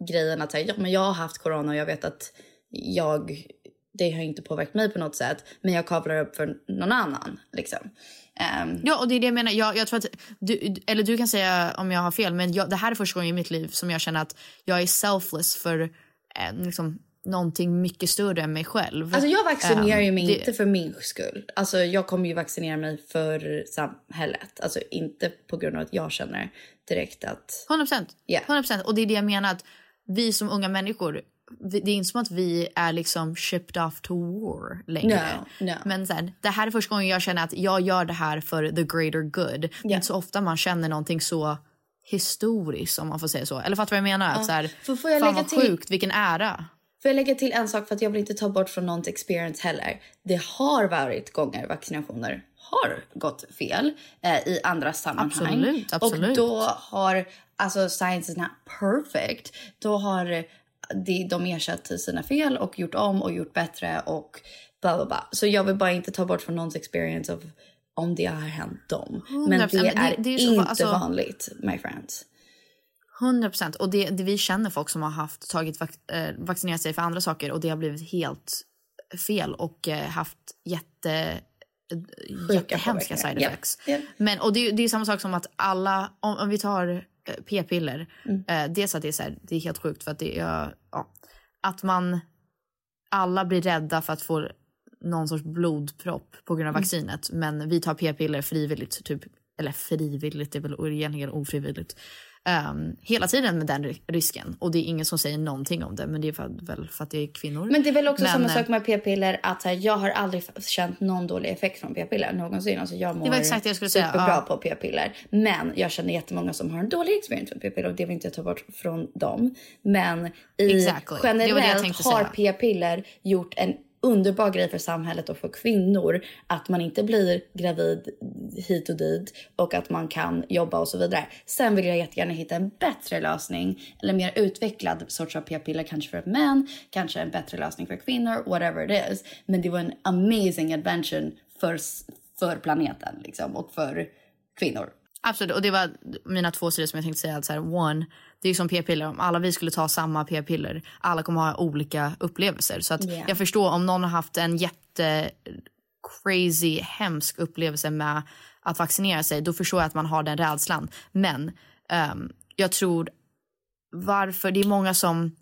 grejen att säga, ja, men jag har haft corona och jag vet att jag, det har inte påverkat mig på något sätt. Men jag kavlar upp för någon annan. Liksom. Ehm, Ja, och det är det jag menar. Jag, jag tror att du, eller du kan säga om jag har fel, men jag, det här är första gången i mitt liv som jag känner att jag är selfless för eh, liksom, någonting mycket större än mig själv. Alltså jag vaccinerar ju Ehm, mig det- inte för min skull. Alltså jag kommer ju vaccinera mig för samhället. Alltså inte på grund av att jag känner direkt att... 100 procent. Ja. 100%. Och det är det jag menar att vi som unga människor, det är inte som att vi är liksom shipped off to war längre. No, no. Men sen, det här är första gången jag känner att jag gör det här för the greater good. Det är inte så ofta man känner någonting så historiskt om man får säga så. Eller fattar du vad jag menar? Att så här, För får jag fan lägga vad till- sjukt, vilken ära. Får jag lägga till en sak för att jag vill inte ta bort från någons experience heller. Det har varit gånger vaccinationer har gått fel eh, i andra sammanhang. Absolut, absolut. Och då har, alltså science is not perfect. Då har de, de ersatt sina fel och gjort om och gjort bättre och bla bla bla. Så jag vill bara inte ta bort från någons experience of om det har hänt dem. Men 100%, det är, det är så- inte alltså- vanligt, my friends. 100 procent. Och det, det, vi känner folk som har haft, tagit eh, vaccinerat sig för andra saker och det har blivit helt fel och eh, haft jätte, jättehemska side effects. ja. Men, och det, är- det är samma sak som att alla, om, om vi tar eh, p-piller, Mm. eh, dels att det är, så här, det är helt sjukt för att det är, ja, att man, alla blir rädda för att få någon sorts blodpropp på grund av Mm. vaccinet. Men vi tar p-piller frivilligt, typ, eller frivilligt, det är väl egentligen ofrivilligt. Um, hela tiden med den ri- risken. Och det är ingen som säger någonting om det. Men det är för, väl för att det är kvinnor. Men det är väl också Men, samma eh, sak med p-piller att här, jag har aldrig känt någon dålig effekt från p-piller någonsin. Alltså jag mår Det var exakt det jag skulle säga, superbra ja. på p-piller. Men jag känner jättemånga som har en dålig experience med p-piller och det vill inte jag ta bort från dem. Men i Exactly. Det var det generellt tänkte har säga. p-piller gjort en underbar grej för samhället och för kvinnor att man inte blir gravid hit och dit och att man kan jobba och så vidare. Sen vill jag jättegärna hitta en bättre lösning eller mer utvecklad sorts av p-piller kanske för män, kanske en bättre lösning för kvinnor, whatever it is. Men det var en amazing adventure för, för planeten liksom och för kvinnor. Absolut, och det var mina två sidor som jag tänkte säga. Att här, one, det är som p-piller. Om alla vi skulle ta samma p-piller, alla kommer ha olika upplevelser. Så att Yeah. jag förstår om någon har haft en jätte crazy, hemsk upplevelse med att vaccinera sig, då förstår jag att man har den rädslan. Men ehm, jag tror varför, det är många som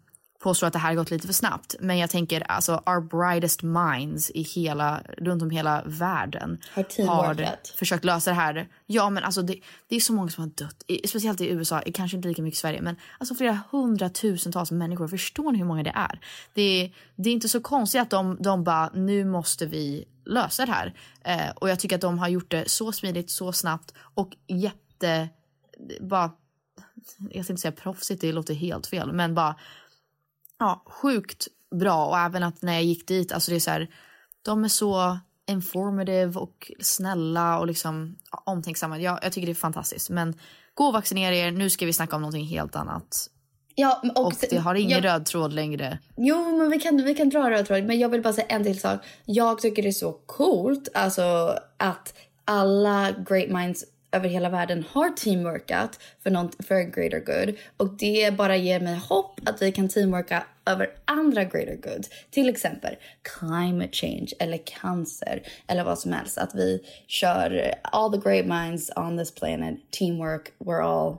påstår att det här har gått lite för snabbt. Men jag tänker alltså our brightest minds i hela, runt om hela världen Har teamworkat. försökt lösa det här. Ja men alltså det, det är så många som har dött. I, speciellt i USA, kanske inte lika mycket i Sverige. Men alltså flera hundratusentals människor. Förstår ni hur många det är? Det, är- det är inte så konstigt att de, de bara, nu måste vi lösa det här. Eh, och jag tycker att de har gjort det så smidigt, så snabbt och jätte, bara, jag tänkte säga proffsigt, det låter helt fel. Men bara ja, sjukt bra och även att när jag gick dit, alltså det är så här, de är så informative och snälla och liksom ja, omtänksamma. Jag, jag tycker det är fantastiskt. Men gå och vaccinera er, nu ska vi snacka om någonting helt annat. Ja, och, Och det har ingen jag- röd tråd längre. Jo, men vi kan, vi kan dra röd tråd. Men jag vill bara säga en till sak. Jag tycker det är så coolt alltså, att alla great minds över hela världen har teamworkat för, någon, för greater good. Och det bara ger mig hopp att vi kan teamworka över andra greater good. Till exempel climate change eller cancer eller vad som helst. Att vi kör all the great minds on this planet, teamwork, we're all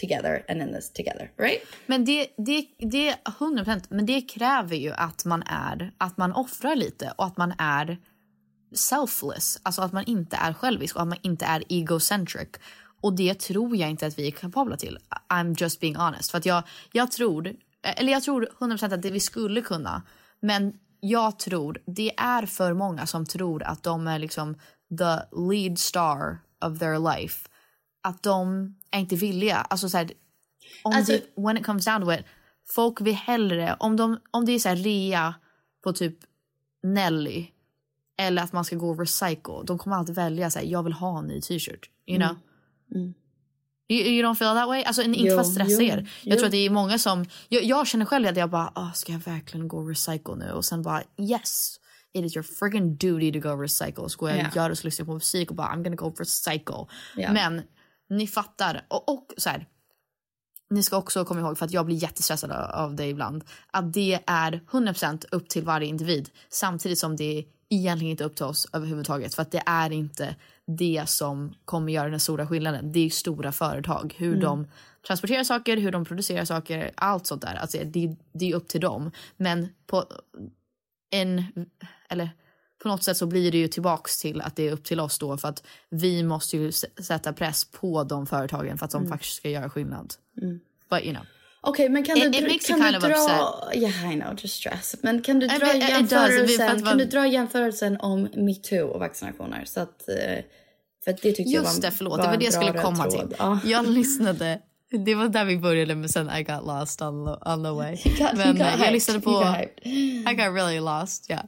together and in this together, right? Men det, det, det, 100%, men det kräver ju att man är, att man offrar lite och att man är selfless. Alltså att man inte är självisk och att man inte är egocentric. Och det tror jag inte att vi är kapabla till. I'm just being honest. För att jag, jag tror, eller jag tror 100% att det vi skulle kunna. Men jag tror, det är för många som tror att de är liksom the lead star of their life. Att de är inte villiga. Alltså så här, om Alltså- det, when it comes down to it, folk vill hellre, om, de, om det är så här rea på typ Nelly eller att man ska gå recycle, de kommer alltid välja så här, jag vill ha en ny t-shirt. You know? You, you don't feel that way? Alltså inte Jo, för att stressa jo, er. Jag jo. tror att det är många som... Jag, jag känner själv att jag bara, oh, ska jag verkligen gå recycle nu? Och sen bara, yes! It is your friggin duty to go recycle. Så går jag Ja. och gör och lyssnar på musik och bara, I'm gonna go recycle. Ja. Men ni fattar. Och, och så här, ni ska också komma ihåg, för att jag blir jättestressad av- det ibland, att det är 100% upp till varje individ. Samtidigt som det egentligen inte upp till oss överhuvudtaget. För att det är inte det som kommer göra den stora skillnaden. Det är stora företag. Hur Mm. de transporterar saker, hur de producerar saker, allt sånt där. Alltså det, det är upp till dem. Men på en, eller på något sätt så blir det ju tillbaks till att det är upp till oss då för att vi måste ju sätta press på de företagen för att de Mm. faktiskt ska göra skillnad. Mm. But you know. Okej, men kan It- du, it kan du dra... Yeah, I know, just stress. Men kan du I dra mean, does, för att jämförelsen, kan du dra jämförelsen om metoo och vaccinationer? Så att, eh, för att det tyckte jag var Just det, förlåt. var Det var det jag skulle komma röd till. tråd. Ja. Jag lyssnade. Det var där vi började men sen I got lost on, the- on the way. You got- men got eh, jag hyped. lyssnade på... Got. I got really lost, yeah.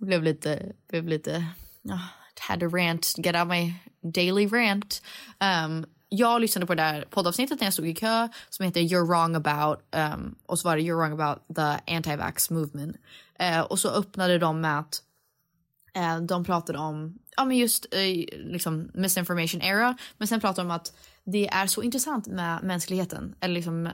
Blev lite... Blev lite ah, had to rant, get out my daily rant. Um, jag lyssnade på det där poddavsnittet när jag stod i kö som heter You're wrong about um, och så var det You're wrong about the anti-vax movement. Uh, och så öppnade de med att uh, de pratade om ja, men just uh, liksom misinformation era. Men sen pratade de om att det är så intressant med mänskligheten. Eller liksom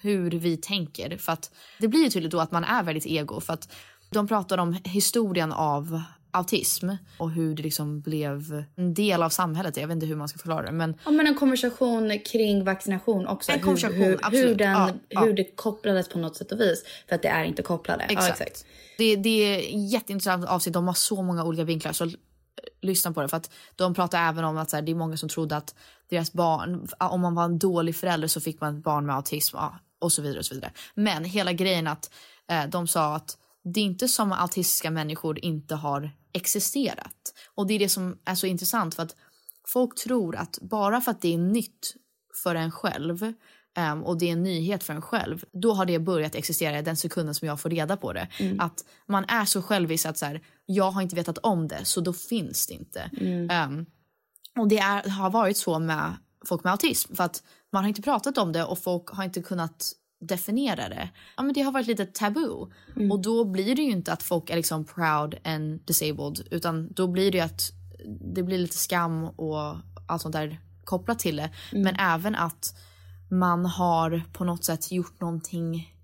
hur vi tänker. För att det blir ju tydligt då att man är väldigt ego. För att de pratar om historien av autism och hur det liksom blev en del av samhället. Jag vet inte hur man ska förklara det. Men Ja, men en konversation kring vaccination också. En konversation, hur, hur, hur, absolut. den, Ja, ja. hur det kopplades på något sätt och vis. För att det är inte kopplade. Exakt. Ja, exakt. Det, det är jätteintressant avsnitt. De har så många olika vinklar. Så lyssna på det. För att de pratar även om att så här, det är många som trodde att deras barn, om man var en dålig förälder så fick man ett barn med autism och så vidare. och så vidare. Men hela grejen att eh, de sa att det är inte som att autistiska människor inte har existerat. Och det är det som är så intressant för att folk tror att bara för att det är nytt för en själv ehm, och det är en nyhet för en själv, då har det börjat existera den sekunden som jag får reda på det. Mm. Att man är så självisk att så här, jag har inte vetat om det så då finns det inte. Mm. Ehm, och det är, har varit så med folk med autism för att man har inte pratat om det och folk har inte kunnat definiera det. Ja, men det har varit lite tabu. Mm. Och då blir det ju inte att folk är liksom proud and disabled utan då blir det ju att det blir lite skam och allt sånt där kopplat till det. Mm. Men även att man har på något sätt gjort någonting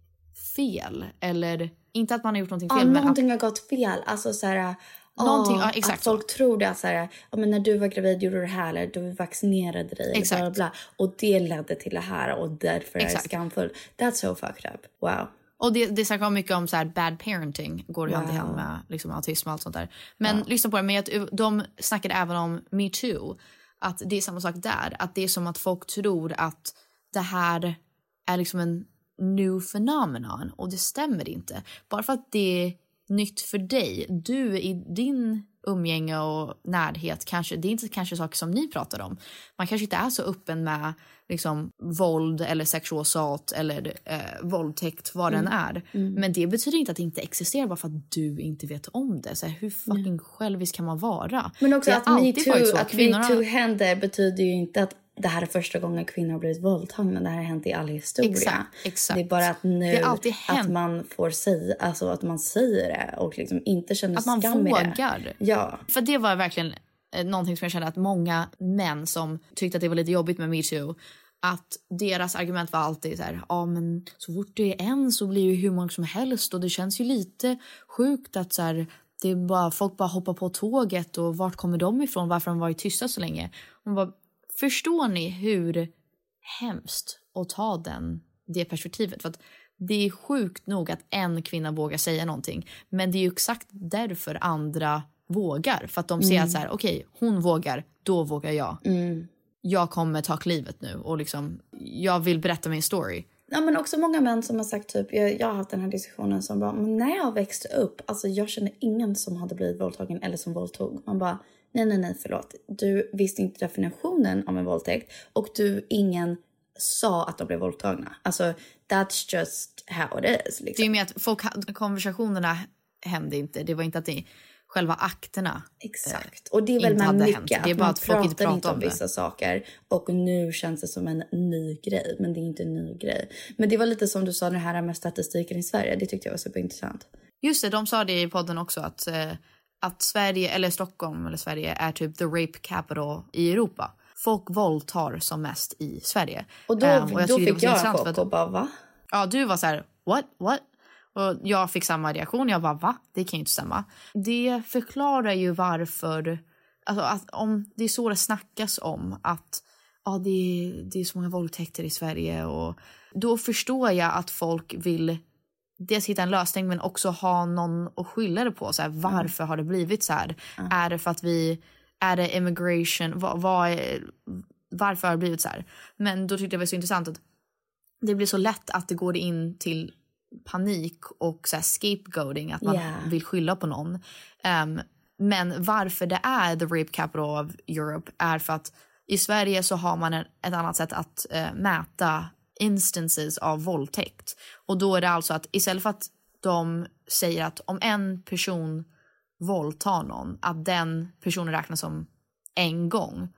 fel. Eller inte att man har gjort någonting Ja, fel men att någonting har gått fel. Alltså så här... Någonting- ja, exakt att folk tror det att så här, ja, men när du var gravid gjorde du det här eller du vaccinerade dig. Exakt. Bla, bla, bla, och det ledde till det här och därför är det Exakt. skamfullt. That's so fucked up. Wow. Och det, det snackar mycket om så här bad parenting, går hand i Wow. hand med liksom, autism och allt sånt där. Men lyssna på det, men att de snackade även om metoo. Att det är samma sak där, att det är som att folk tror att det här är liksom en new phenomenon och det stämmer inte. Bara för att det är nytt för dig, du i din umgänge och närhet kanske, det är inte kanske saker som ni pratar om. Man kanske inte är så öppen med liksom våld eller sexual assault eller eh, våldtäkt, vad den Mm. är. Mm. Men det betyder inte att det inte existerar bara för att du inte vet om det. Så här, hur fucking självisk kan man vara? Men också att metoo, att Kvinnorna- metoo händer betyder ju inte att det här är första gången kvinnor har blivit våldtagna. Det här har hänt i all historia. Exakt, exakt. Det är bara att nu att man får säga, alltså att man säger det och liksom inte känner Att man skam i det. vågar. Ja. För det var verkligen eh, någonting som jag kände att många män som tyckte att det var lite jobbigt med metoo att deras argument var alltid så här, ja men så fort det är en så blir ju hur många som helst och det känns ju lite sjukt att så här, det är bara, folk bara hoppar på tåget och vart kommer de ifrån, varför har de varit tysta så länge? Man bara, förstår ni hur hemskt att ta den, det perspektivet? För att det är sjukt nog att en kvinna vågar säga någonting men det är ju exakt därför andra vågar. För att de ser Mm. att så här, okej, hon vågar, då vågar jag. Mm. Jag kommer ta klivet nu och liksom, jag vill berätta min story. Ja, men också många män som har sagt typ, jag, jag har haft den här diskussionen som bara, när jag växte upp, alltså jag kände ingen som hade blivit våldtagen eller som våldtog. Man bara, nej, nej, nej, förlåt. Du visste inte definitionen av en våldtäkt och du, ingen sa att de blev våldtagna. Alltså, that's just how it is. Det är Liksom. ju mer att folk, konversationerna hände inte. Det var inte att det själva akterna. Exakt. Och det är väl inte med mycket hänt. Det är bara att folk inte pratar om om vissa saker och nu känns det som en ny grej. Men det är inte en ny grej. Men det var lite som du sa det här med statistiken i Sverige. Det tyckte jag var superintressant. Just det, de sa det i podden också att, eh, att Sverige, eller Stockholm eller Sverige är typ the rape capital i Europa. Folk våldtar som mest i Sverige. Och då, Ehm, jag då tycker det var fick jag en chock och bara va? Ja, du var så här, what, what? Och jag fick samma reaktion. Jag bara, va? Det kan ju inte stämma. Det förklarar ju varför, alltså att om det är så det snackas om att ja, det, är, det är så många våldtäkter i Sverige och då förstår jag att folk vill dels hitta en lösning men också ha någon att skylla det på. Så här, varför har det blivit så här? Är det för att vi, är det immigration? Vad, vad är, varför har det blivit så här? Men då tyckte jag det var så intressant att det blir så lätt att det går in till panik och så här scapegoating, att man Yeah. vill skylla på någon. Ehm, men varför det är the rape capital of Europe är för att i Sverige så har man en, ett annat sätt att eh, mäta instances av våldtäkt. Och då är det alltså att istället för att de säger att om en person våldtar någon, att den personen räknas som en gång.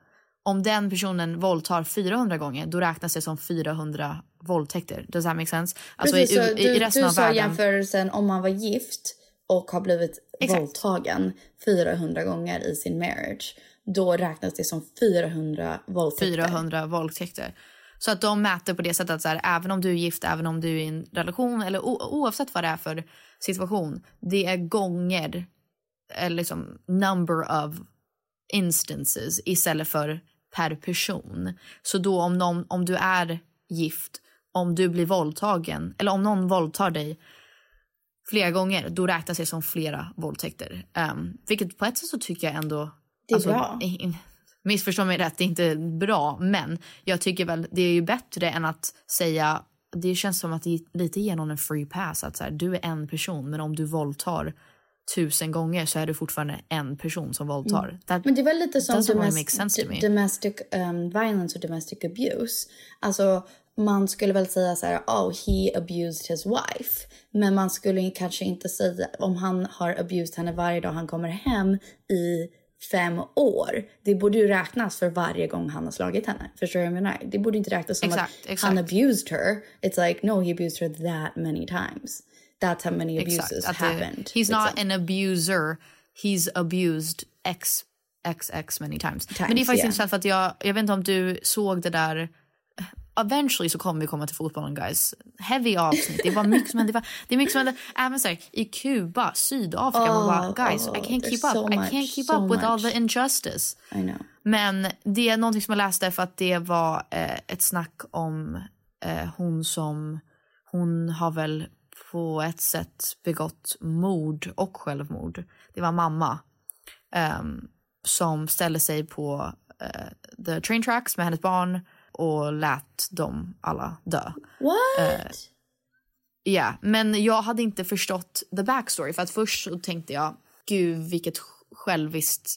Om den personen våldtar 400 gånger, då räknas det som 400 våldtäkter. Does that make sense? Alltså Precis, i, i, du, i resten du av sa världen. jämförelsen om man var gift och har blivit Exakt. våldtagen 400 gånger i sin marriage. Då räknas det som 400 våldtäkter. 400 våldtäkter. Så att de mäter på det sättet att så här, även om du är gift, även om du är i en relation eller oavsett vad det är för situation, det är gånger, eller liksom number of instances istället för per person. Så då om, någon, om du är gift, om du blir våldtagen eller om någon våldtar dig flera gånger, då räknas det som flera våldtäkter. Um, vilket på ett sätt så tycker jag ändå... alltså, Det är bra. Missförstå mig rätt, det är inte bra. Men jag tycker väl det är ju bättre än att säga... Det känns som att det är lite ger någon en free pass. Att så här, du är en person, men om du våldtar tusen gånger så är du fortfarande en person som våldtar. That Mm. Men det var lite som domest- domestic um, violence och domestic abuse. Alltså man skulle väl säga så här, oh he abused his wife. Men man skulle kanske inte säga om han har abused henne varje dag han kommer hem i fem år. Det borde ju räknas för varje gång han har slagit henne. Förstår du vad jag menar? Det borde inte räknas som Exakt, att exakt. han abused her. It's like no he abused her that many times. That's how many abuses Exakt, att det- happened. He's not liksom. an abuser. He's abused x, x, x many times. Times, Men det är faktiskt yeah. intressant för att jag, jag vet inte om du såg det där Eventually så kommer vi komma till fotbollen guys. Heavy avsnitt. Det var mycket som hände. Det, var, det är mycket som hände. Även så här, i Kuba, Sydafrika. man bara, Oh, guys, oh, I can't keep up. so I much, can't keep so up with all much. the injustice. I know. Men det är någonting som jag läste för att det var eh, ett snack om eh, hon som... Hon har väl på ett sätt begått mord och självmord. Det var mamma ehm, som ställde sig på eh, the train tracks med hennes barn och lät dem alla dö. What? Ja, men jag hade inte förstått the backstory. För att först så tänkte jag, gud vilket själviskt,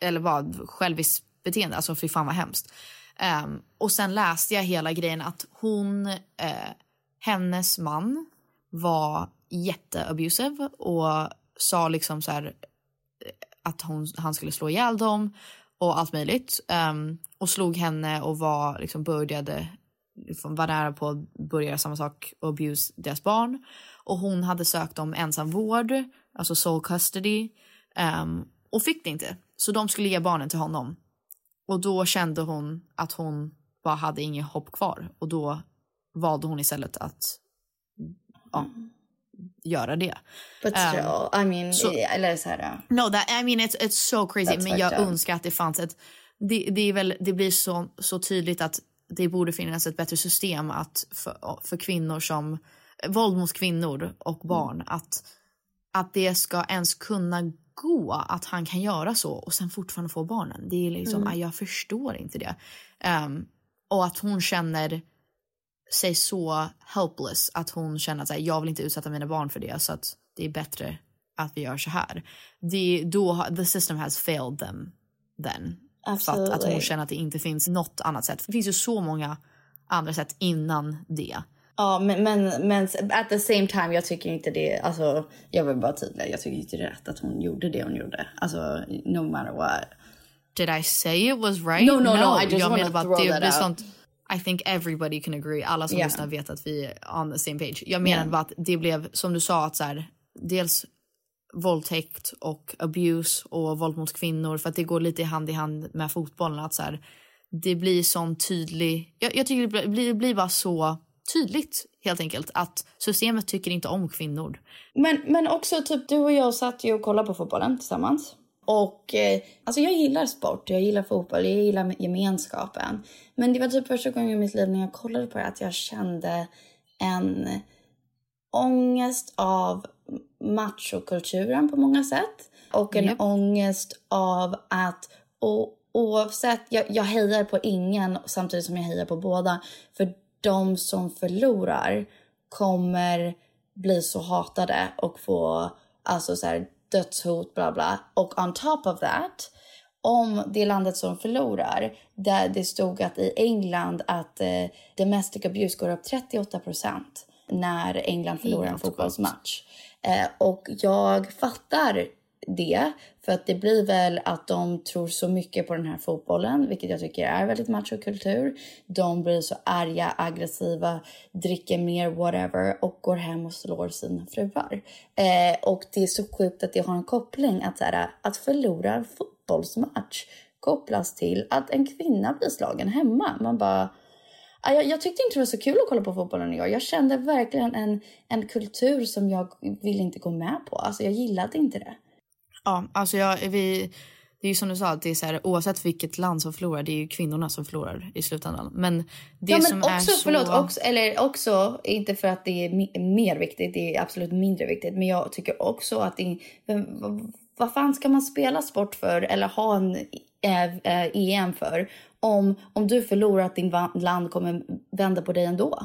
eller vad, själviskt beteende. Alltså fy fan vad hemskt. Ehm, och sen läste jag hela grejen att hon, eh, hennes man var jätteabusive och sa liksom så här eh, att hon, han skulle slå ihjäl dem och allt möjligt. Ehm, och slog henne och var, liksom, började liksom, var nära på att börja samma sak och abuse deras barn. Och hon hade sökt om ensam vård, alltså sole custody, ehm, och fick det inte. Så de skulle ge barnen till honom. Och då kände hon att hon bara hade inget hopp kvar och då valde hon istället att ja, göra det. But Ehm, still, I mean, så- eller så här. No, that, I mean it's, it's so crazy. Men jag up. önskar att det fanns ett... Det, det, är väl, det blir så, så tydligt att det borde finnas ett bättre system att för, för kvinnor som... Våld mot kvinnor och barn. Att, att det ska ens kunna gå att han kan göra så och sen fortfarande få barnen. Det är liksom, Mm. jag förstår inte det. Ehm, och att hon känner sig så helpless att hon känner att så här, jag vill inte utsätta mina barn för det så att det är bättre att vi gör så här. Det, då, the system has failed them then. För att, att hon Absolutely. känner att det inte finns något annat sätt. Det finns ju så många andra sätt innan det. Ja, men, men, men at the same time, jag tycker inte det... Alltså, jag vill bara tydlig, jag tycker inte det är rätt att hon gjorde det hon gjorde. Alltså, no matter what. Did I say it was right? No, no, no, I just jag menar bara att det blir sånt... I think everybody can agree. Alla som Yeah. lyssnar vet att vi är on the same page. Jag menar Yeah. bara att det blev, som du sa, att så här, dels våldtäkt och abuse och våld mot kvinnor för att det går lite hand i hand med fotbollen. Att så här, det blir sån tydlig... Jag, jag tycker det blir, det blir bara så tydligt helt enkelt att systemet tycker inte om kvinnor. Men, men också typ du och jag satt ju och kollade på fotbollen tillsammans. Och eh, alltså jag gillar sport, jag gillar fotboll, jag gillar gemenskapen. Men det var typ första gången i mitt liv när jag kollade på det att jag kände en ångest av machokulturen på många sätt. Och en Japp. ångest av att o- oavsett, jag, jag hejar på ingen samtidigt som jag hejar på båda. För de som förlorar kommer bli så hatade och få alltså så här, dödshot bla bla. Och on top of that, om det landet som förlorar, där det stod att i England att eh, domestic abuse går upp 38 procent när England förlorar en fotbollsmatch. Eh, och jag fattar det, för att det blir väl att de tror så mycket på den här fotbollen, vilket jag tycker är väldigt machokultur. De blir så arga, aggressiva, dricker mer, whatever, och går hem och slår sina fruar. Eh, och det är så sjukt att det har en koppling, att, så här, att förlora en fotbollsmatch kopplas till att en kvinna blir slagen hemma. Man bara... Ja, Jag, jag tyckte inte det var så kul att kolla på fotbollen igår. Jag kände verkligen en, en kultur som jag vill inte gå med på. Alltså jag gillade inte det. Ja, alltså jag, vi, det är ju som du sa, det är så här, oavsett vilket land som förlorar, det är ju kvinnorna som förlorar i slutändan. Men det ja, men som också, är så... förlåt, också, eller också, inte för att det är mer viktigt, det är absolut mindre viktigt, men jag tycker också att det vad, fan ska man spela sport för eller ha en eh, eh, EM för om, om du förlorar att din land kommer vända på dig ändå?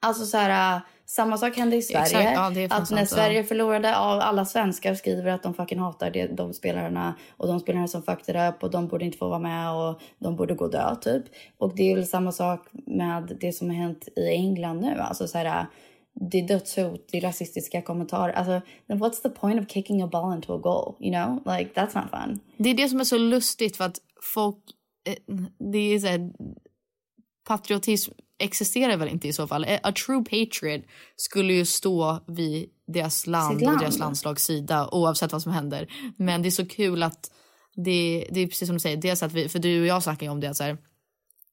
Alltså så här, samma sak hände i Sverige. Exakt, ja, det är fan att när. Sverige förlorade, alla svenskar skriver att de fucking hatar det, de spelarna och de spelarna som fucked up och de borde inte få vara med och de borde gå dö typ. Och det är väl samma sak med det som har hänt i England nu. Alltså så här, det är dödshot, det är rasistiska kommentarer. Alltså, then what's the point of kicking a ball into a goal? You know, like that's not fun. Det är det som är så lustigt för att folk... eh, Det är så här, patriotism existerar väl inte i så fall. A true patriot skulle ju stå vid deras land, land. och deras landslags sida oavsett vad som händer. Men det är så kul att det, det är precis som du säger, dels att vi, för du och jag snackar ju om det att så här,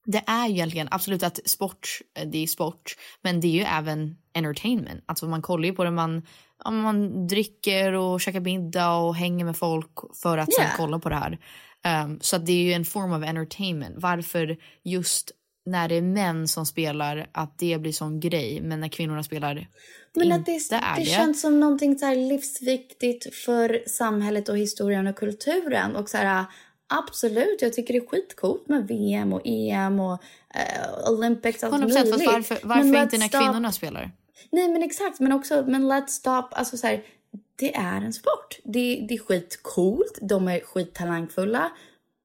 det är egentligen absolut att sport, eh, det är sport, men det är ju även entertainment. Alltså man kollar ju på det, man, man dricker och käkar middag och hänger med folk för att Yeah. sen kolla på det här. Um, så det är ju en form of entertainment. Varför just när det är män som spelar att det blir sån grej, men när kvinnorna spelar Men inte att det, är det det. känns som någonting så livsviktigt för samhället och historien och kulturen. Och så här, absolut, jag tycker det är skitcoolt med VM och EM och uh, Olympics. Allt 100% möjligt. varför, varför Men inte när stop- kvinnorna spelar? Nej men exakt, men också men let's stop. Alltså så här, det är en sport. Det, det är skitcoolt, de är skittalangfulla.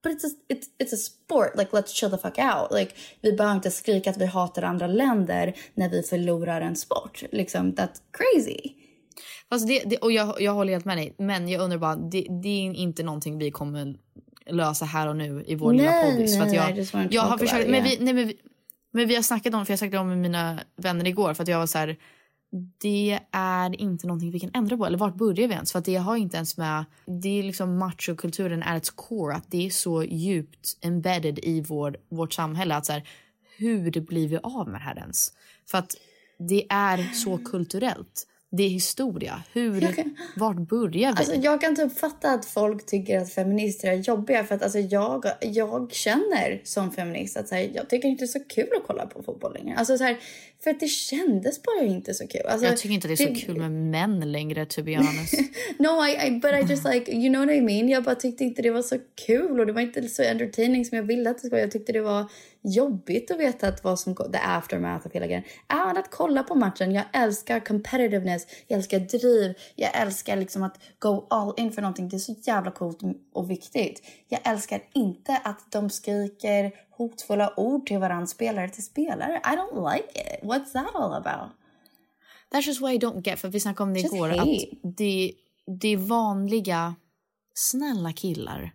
But it's a, it's, it's a sport, like let's chill the fuck out. Like, vi behöver inte skrika att vi hatar andra länder när vi förlorar en sport. Liksom, that's crazy. Fast det, det, och jag, jag håller helt med dig, men jag undrar bara, det, det är inte någonting vi kommer lösa här och nu i vår lilla Nej, poddis. För att nej, jag, just wanna jag har försökt, men, vi, nej, men, vi, men vi har snackat om för jag snackade om med mina vänner igår för att jag var så här, det är inte någonting vi kan ändra på. Eller vart börjar vi ens? För att det har inte ens med, det är liksom machokulturen at its core, att det är så djupt embedded i vår, vårt samhälle att så här, hur blir vi av med det här ens? För att det är så kulturellt. Det är historia. Hur, kan- vart börjar vi? Alltså, jag kan typ fatta att folk tycker att feminister är jobbiga. För att alltså, jag, jag känner som feminist att så här, jag tycker inte det är så kul att kolla på fotboll längre. Alltså, så här, för att det kändes bara inte så kul. Alltså, jag tycker inte det är så kul med män längre, to be honest. No, I, I, but I just like, you know what I mean? Jag bara tyckte inte det var så kul och det var inte så entertaining som jag ville att det skulle vara. Jag tyckte det var jobbigt att veta att vad som the aftermath av hela grejen. Även att kolla på matchen. Jag älskar competitiveness, jag älskar driv, jag älskar liksom att go all in för någonting. Det är så jävla coolt och viktigt. Jag älskar inte att de skriker hotfulla ord till varandra spelare till spelare. I don't like it. What's that all about? That's just what I don't get. För vi snackade om det Just igår. hate. Att det, det är vanliga, snälla killar.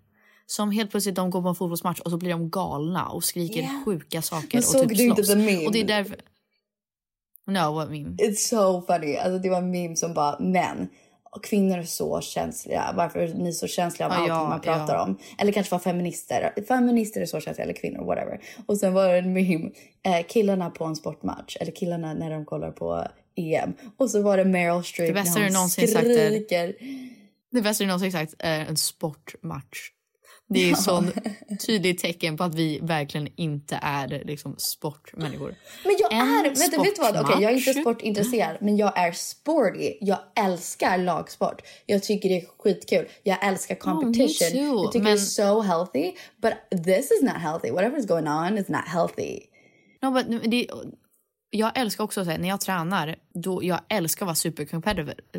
Som helt plötsligt de går på en fotbollsmatch och så blir de galna och skriker Yeah. sjuka saker Men och såg typ du inte the meme? Och det är därför... No, what meme? It's so funny. Alltså det var en meme som bara, men kvinnor är så känsliga. Varför är ni så känsliga om Ja, allt ja, man pratar ja. om? Eller kanske var feminister. Feminister är så känsliga, eller kvinnor, whatever. Och sen var det en meme, eh, killarna på en sportmatch, eller killarna när de kollar på EM. Och så var det Meryl Streep Det bästa när du hon någonsin sagt är- skriker. Det bästa du någonsin sagt är en sportmatch. Det är Ja. sånt tydligt tecken på att vi verkligen inte är liksom sportmänniskor. Men jag En är, vänta, vet du vad? Okej, jag är inte sportintresserad, men jag är sporty. Jag älskar lagsport. Jag tycker det är skitkul. Jag älskar competition. too, jag tycker men- det är so healthy. But this is not healthy. Whatever is going on is not healthy. No, but det, jag älskar också att säga, när jag tränar, då jag älskar att vara super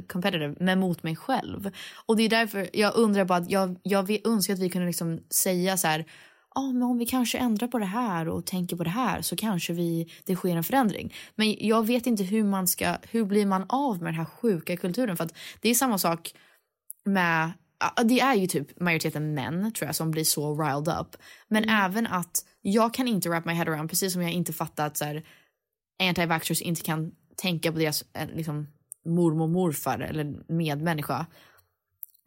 competitive, men mot mig själv. Och det är därför jag undrar bara jag, jag önskar att vi kunde liksom säga så här, ja men om vi kanske ändrar på det här och tänker på det här så kanske vi, det sker en förändring. Men jag vet inte hur man ska, hur blir man av med den här sjuka kulturen? För att det är samma sak med det är ju typ majoriteten män tror jag som blir så riled up. Men även att jag kan inte wrap my head around precis som jag inte fattar att så här, anti-vaxxers inte kan tänka på deras eh, liksom, mormor morfar eller medmänniska.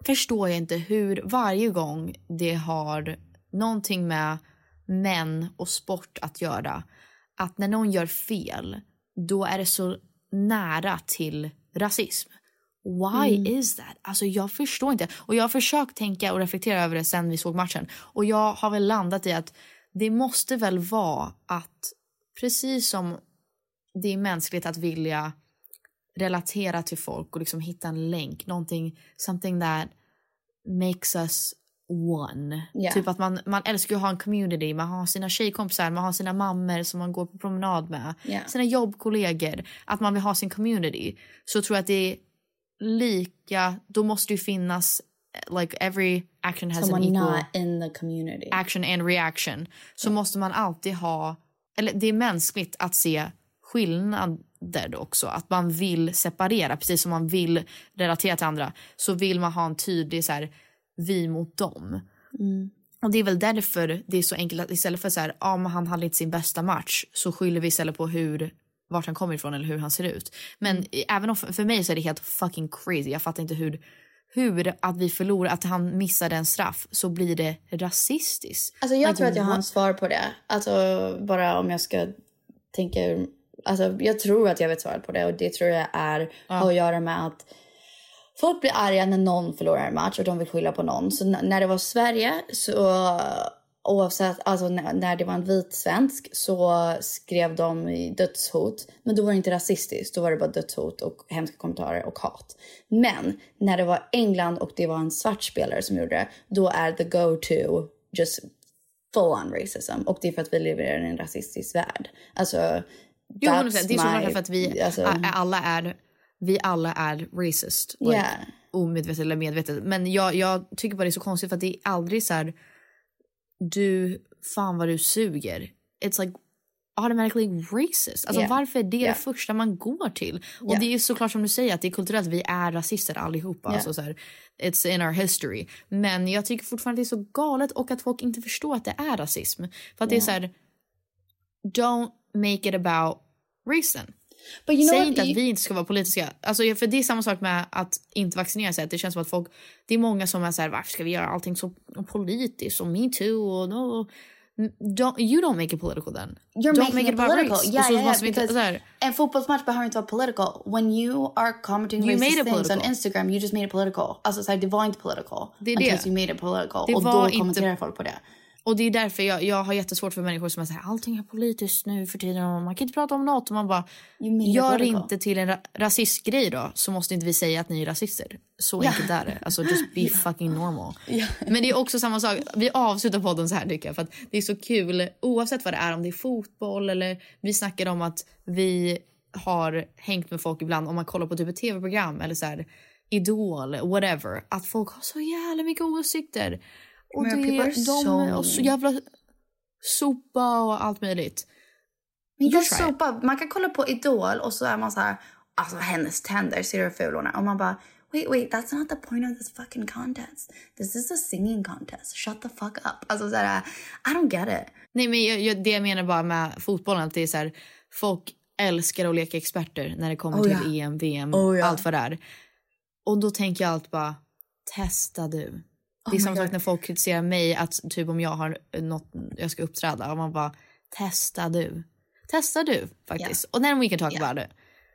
Förstår jag inte hur varje gång det har någonting med män och sport att göra att när någon gör fel då är det så nära till rasism. Why Mm. is that? Alltså jag förstår inte. Och jag har försökt tänka och reflektera över det sen vi såg matchen. Och jag har väl landat i att det måste väl vara att precis som det är mänskligt att vilja relatera till folk och liksom hitta en länk. Någonting, something that makes us one. Ja. Typ att man, man älskar att ha en community. Man har sina tjejkompisar, man har sina mammor som man går på promenad med. Ja. Sina jobbkollegor. Att man vill ha sin community. Så tror jag att det är lika, då måste det ju finnas like every action has Someone an equal not in the community. action and reaction så måste man alltid ha, eller det är mänskligt att se skillnader då också. Att man vill separera, precis som man vill relatera till andra så vill man ha en tydlig så här, vi mot dem. Mm. Och det är väl därför det är så enkelt att istället för så här, men han hade inte sin bästa match så skyller vi istället på hur vart han kommer ifrån eller hur han ser ut. Men Mm. även om för mig så är det helt fucking crazy. Jag fattar inte hur hur att vi förlorar, att han missade en straff så blir det rasistiskt. Alltså jag tror att jag har en what- svar på det. Alltså bara om jag ska tänka ur- Alltså jag tror att jag vet svaret på det och det tror jag är har att göra med att folk blir arga när någon förlorar en match och de vill skylla på någon. Så när det var Sverige så oavsett, alltså när, det var en vit svensk så skrev de dödshot. Men då var det inte rasistiskt, då var det bara dödshot och hemska kommentarer och hat. Men när det var England och det var en svart spelare som gjorde det, då är the go-to just full on racism. Och det är för att vi lever i en rasistisk värld. Alltså, Jo, that's 100%. Det är såklart my- för att vi alltså- alla är vi alla är racist. Like, Yeah. Omedvetet eller medvetet. Men jag, jag tycker bara det är så konstigt för att det är aldrig så här du, fan vad du suger. It's like automatically racist. Alltså Yeah. varför är det Yeah. det första man går till? Och Yeah. det är såklart som du säger att det är kulturellt, vi är rasister allihopa. Yeah. Alltså så här, it's in our history. Men jag tycker fortfarande det är så galet och att folk inte förstår att det är rasism. För att det är så här, don't make it about racen. But you know Säg inte att vi inte ska vara politiska. Alltså, för det är samma sak med att inte vaccinera sig. Det känns som att folk, det är många som är så här, varför ska vi göra allting så politiskt och metoo och no. Don't, you don't make it political then. You're don't making make it it political. race. Yeah, yeah, yeah, inte, because här, en fotbollsmatch behöver inte vara political. When you are commenting You racist things on. Instagram, you just made it political. Alltså så här, det var inte political. Det är det. you made it political. Det och då inte- kommenterar folk på det. Och det är därför jag, jag har jättesvårt för människor som här, allting är politiskt nu för tiden och man kan inte prata om något. Och man bara, gör inte till en ra- rasistgrej då så måste inte vi säga att ni är rasister. Så enkelt är det. Alltså just be fucking normal. Men det är också samma sak, vi avslutar podden så här tycker jag för att det är så kul oavsett vad det är om det är fotboll eller vi snackar om att vi har hängt med folk ibland om man kollar på typ ett tv-program eller så här Idol, whatever. Att folk har så jävla mycket åsikter. Och Men det, de är så jävla sopa och allt möjligt. It. sopa. Man kan kolla på Idol och så är man så här, alltså hennes tänder, ser du hur ful? Och man bara, wait, wait, that's not the point of this fucking contest. This is a singing contest. Shut the fuck up. Alltså så här, I don't get it. Nej, men jag, jag, det jag menar bara med fotbollen att det är så här, folk älskar att leka experter när det kommer Oh, till ja. EM, VM, Oh, ja. allt vad det är. Och då tänker jag allt bara, testa du. Det är Oh samma sak när folk kritiserar mig att typ om jag har något, jag ska uppträda och man bara, testa du. Testa du faktiskt. Och then we can talk about it.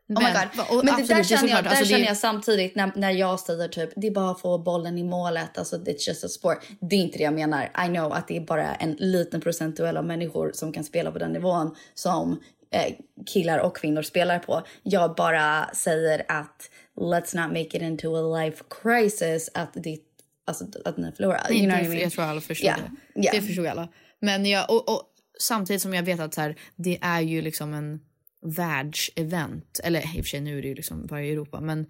Oh my God. Men det absolut, där är känner, jag, där alltså, det känner jag samtidigt när, när jag säger typ det är bara att få bollen i målet, alltså it's just a sport. Det är inte det jag menar. I know att det är bara en liten procentuell av människor som kan spela på den nivån som eh, killar och kvinnor spelar på. Jag bara säger att let's not make it into a life crisis att, det, alltså, att ni förlorar. Nej, You know det, I mean? Jag tror alla förstår Yeah, det. yeah. Det förstod alla. Men jag, och, och, samtidigt som jag vet att så här, det är ju liksom en världsevent. Eller i och för sig nu är det ju liksom bara i Europa. Men,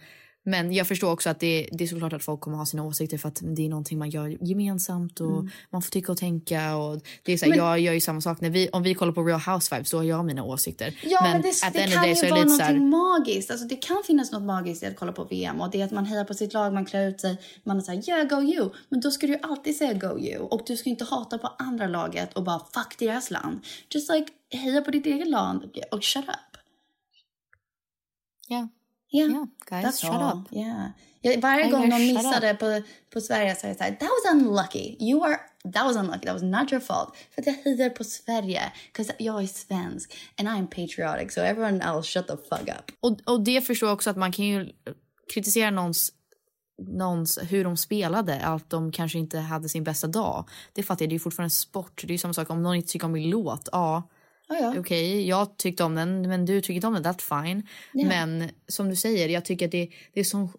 men jag förstår också att det, det är såklart att folk kommer ha sina åsikter för att det är någonting man gör gemensamt och Mm. man får tycka och tänka. Och det är så här, Men- jag gör ju samma sak. När vi, om vi kollar på Real Housewives då har jag mina åsikter. Ja, men, det, the det of kan ju så det vara något så här, magiskt. Alltså, det kan finnas något magiskt i att kolla på VM. Och det är att man hejar på sitt lag, man klär ut sig, man är såhär yeah go you. Men då ska du ju alltid säga go you. Och du ska inte hata på andra laget och bara fuck deras land. Just like heja på ditt eget land och shut up. yeah. Yeah, Yeah, guys, shut all. up. Yeah. Ja, varje I gång de missade på, på Sverige så är det såhär, that was unlucky. You are, that was unlucky, that was not your fault. För att jag hejar på Sverige, 'cause jag är svensk and I'm patriotic, so everyone else shut the fuck up. Och, och det förstår jag också att man kan ju kritisera någons, någons hur de spelade, att de kanske inte hade sin bästa dag. Det fattar jag, det är fortfarande sport. Det är ju samma sak om någon inte tycker om min låt. Ja, Oh, ja. okej, jag tyckte om den, men du tycker inte om den, that's fine. Ja. Men som du säger, jag tycker att det, det är så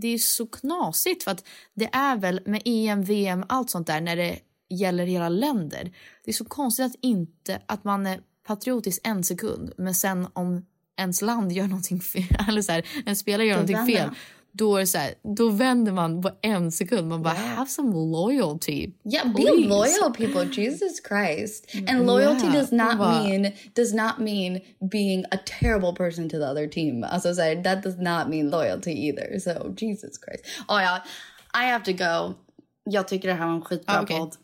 det är så knasigt för att det är väl med EM, VM, allt sånt där när det gäller hela länder. Det är så konstigt att inte att man är patriotisk en sekund men sen om ens land gör någonting fel, eller så här, en spelare gör Då någonting fel. Då, är så här, då vänder man på en sekund. Man bara, have some loyalty. Yeah, be please." loyal, people. Jesus Christ. And loyalty Yeah, does not bara- mean does not mean being a terrible person to the other team. Alltså, så här, that does not mean loyalty either. So Jesus Christ. Oh ja, I have to go. Jag tycker det här var en skitbra Ah, okej. podd.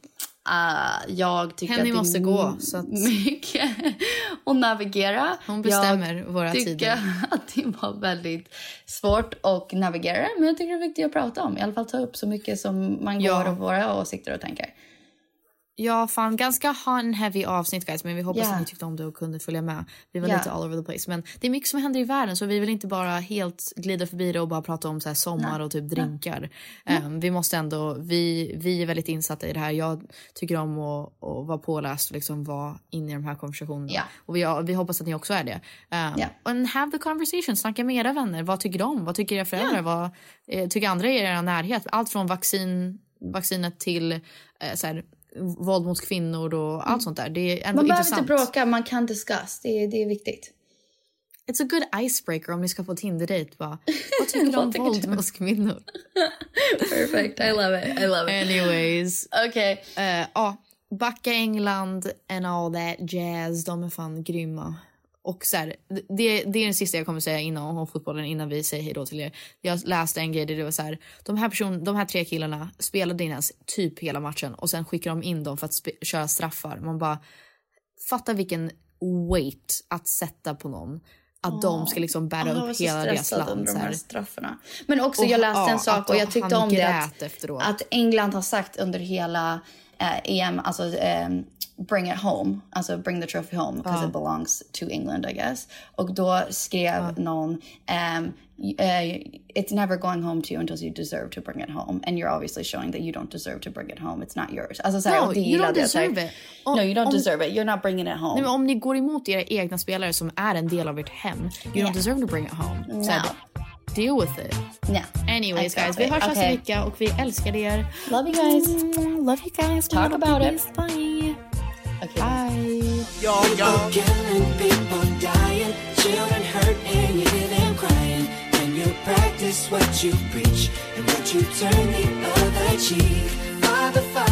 Uh, jag tycker Henny att det måste gå, så att- mycket att navigera. Hon bestämmer jag våra tycker tider. att det var väldigt svårt att navigera. Men jag tycker det är viktigt att prata om. I alla fall ta upp så mycket som man går Ja. och våra åsikter och tankar. Ja, fan ganska hot heavy avsnitt guys, men vi hoppas Ja. att ni tyckte om det och kunde följa med. Vi var Ja. lite all over the place, men det är mycket som händer i världen så vi vill inte bara helt glida förbi det och bara prata om så här sommar och typ drinkar. Ehm, vi måste ändå, vi, vi är väldigt insatta i det här. Jag tycker om att, att vara påläst och liksom vara inne i de här konversationerna. Ja. Och vi, vi hoppas att ni också är det. Um, Ja. And have the conversation, snacka med era vänner. Vad tycker de? Vad tycker era föräldrar? Vad eh, tycker andra i er närhet? Allt från vaccin, vaccinet till eh, så här, våld mot kvinnor och allt sånt där. Det är ändå Mm. Man behöver intressant. inte bråka, man kan discuss. Det är, det är viktigt. It's a good icebreaker om ni ska på Tinder-date. Bara, vad tycker du om våld mot kvinnor? Perfect, I love it. I love it. Anyways. Okej. Eh, Ja, backa England and all that jazz. De är fan grymma. Och så här, det, det är den sista jag kommer säga innan om fotbollen innan vi säger hej då till er. Jag läste en grej där det var så här, de här, person, de här tre killarna spelade inte ens typ hela matchen och sen skickar de in dem för att köra straffar. Man bara, fatta vilken weight att sätta på någon. Att de ska liksom bära var upp hela deras land. Så här straffarna. Men också, Och- jag läste en sak och jag tyckte om det. Att, efteråt. att England har sagt under hela eh, EM, alltså ehm, bring it home, alltså bring the trophy home because it belongs to England I guess. Och då skrev någon um, it's never going home to you until you deserve to bring it home and you're obviously showing that you don't deserve to bring it home. It's not yours. Alltså så här, No, you don't deserve it. Om- no, you don't om- deserve it. You're not bringing it home. Nej, om ni går emot era egna spelare som är en del av ert hem, you Yeah. don't deserve to bring it home. Här, deal with it. Yeah. Anyways guys, Exactly. vi hörs nästa Okay. vecka och vi älskar er. Love you guys. Mm, love you guys. Talk Little about babies. it. Bye. Okay. Bye. People killing, people dying, children hurt and you hear them crying. And you practice what you preach and what you turn the other cheek. Father, Father,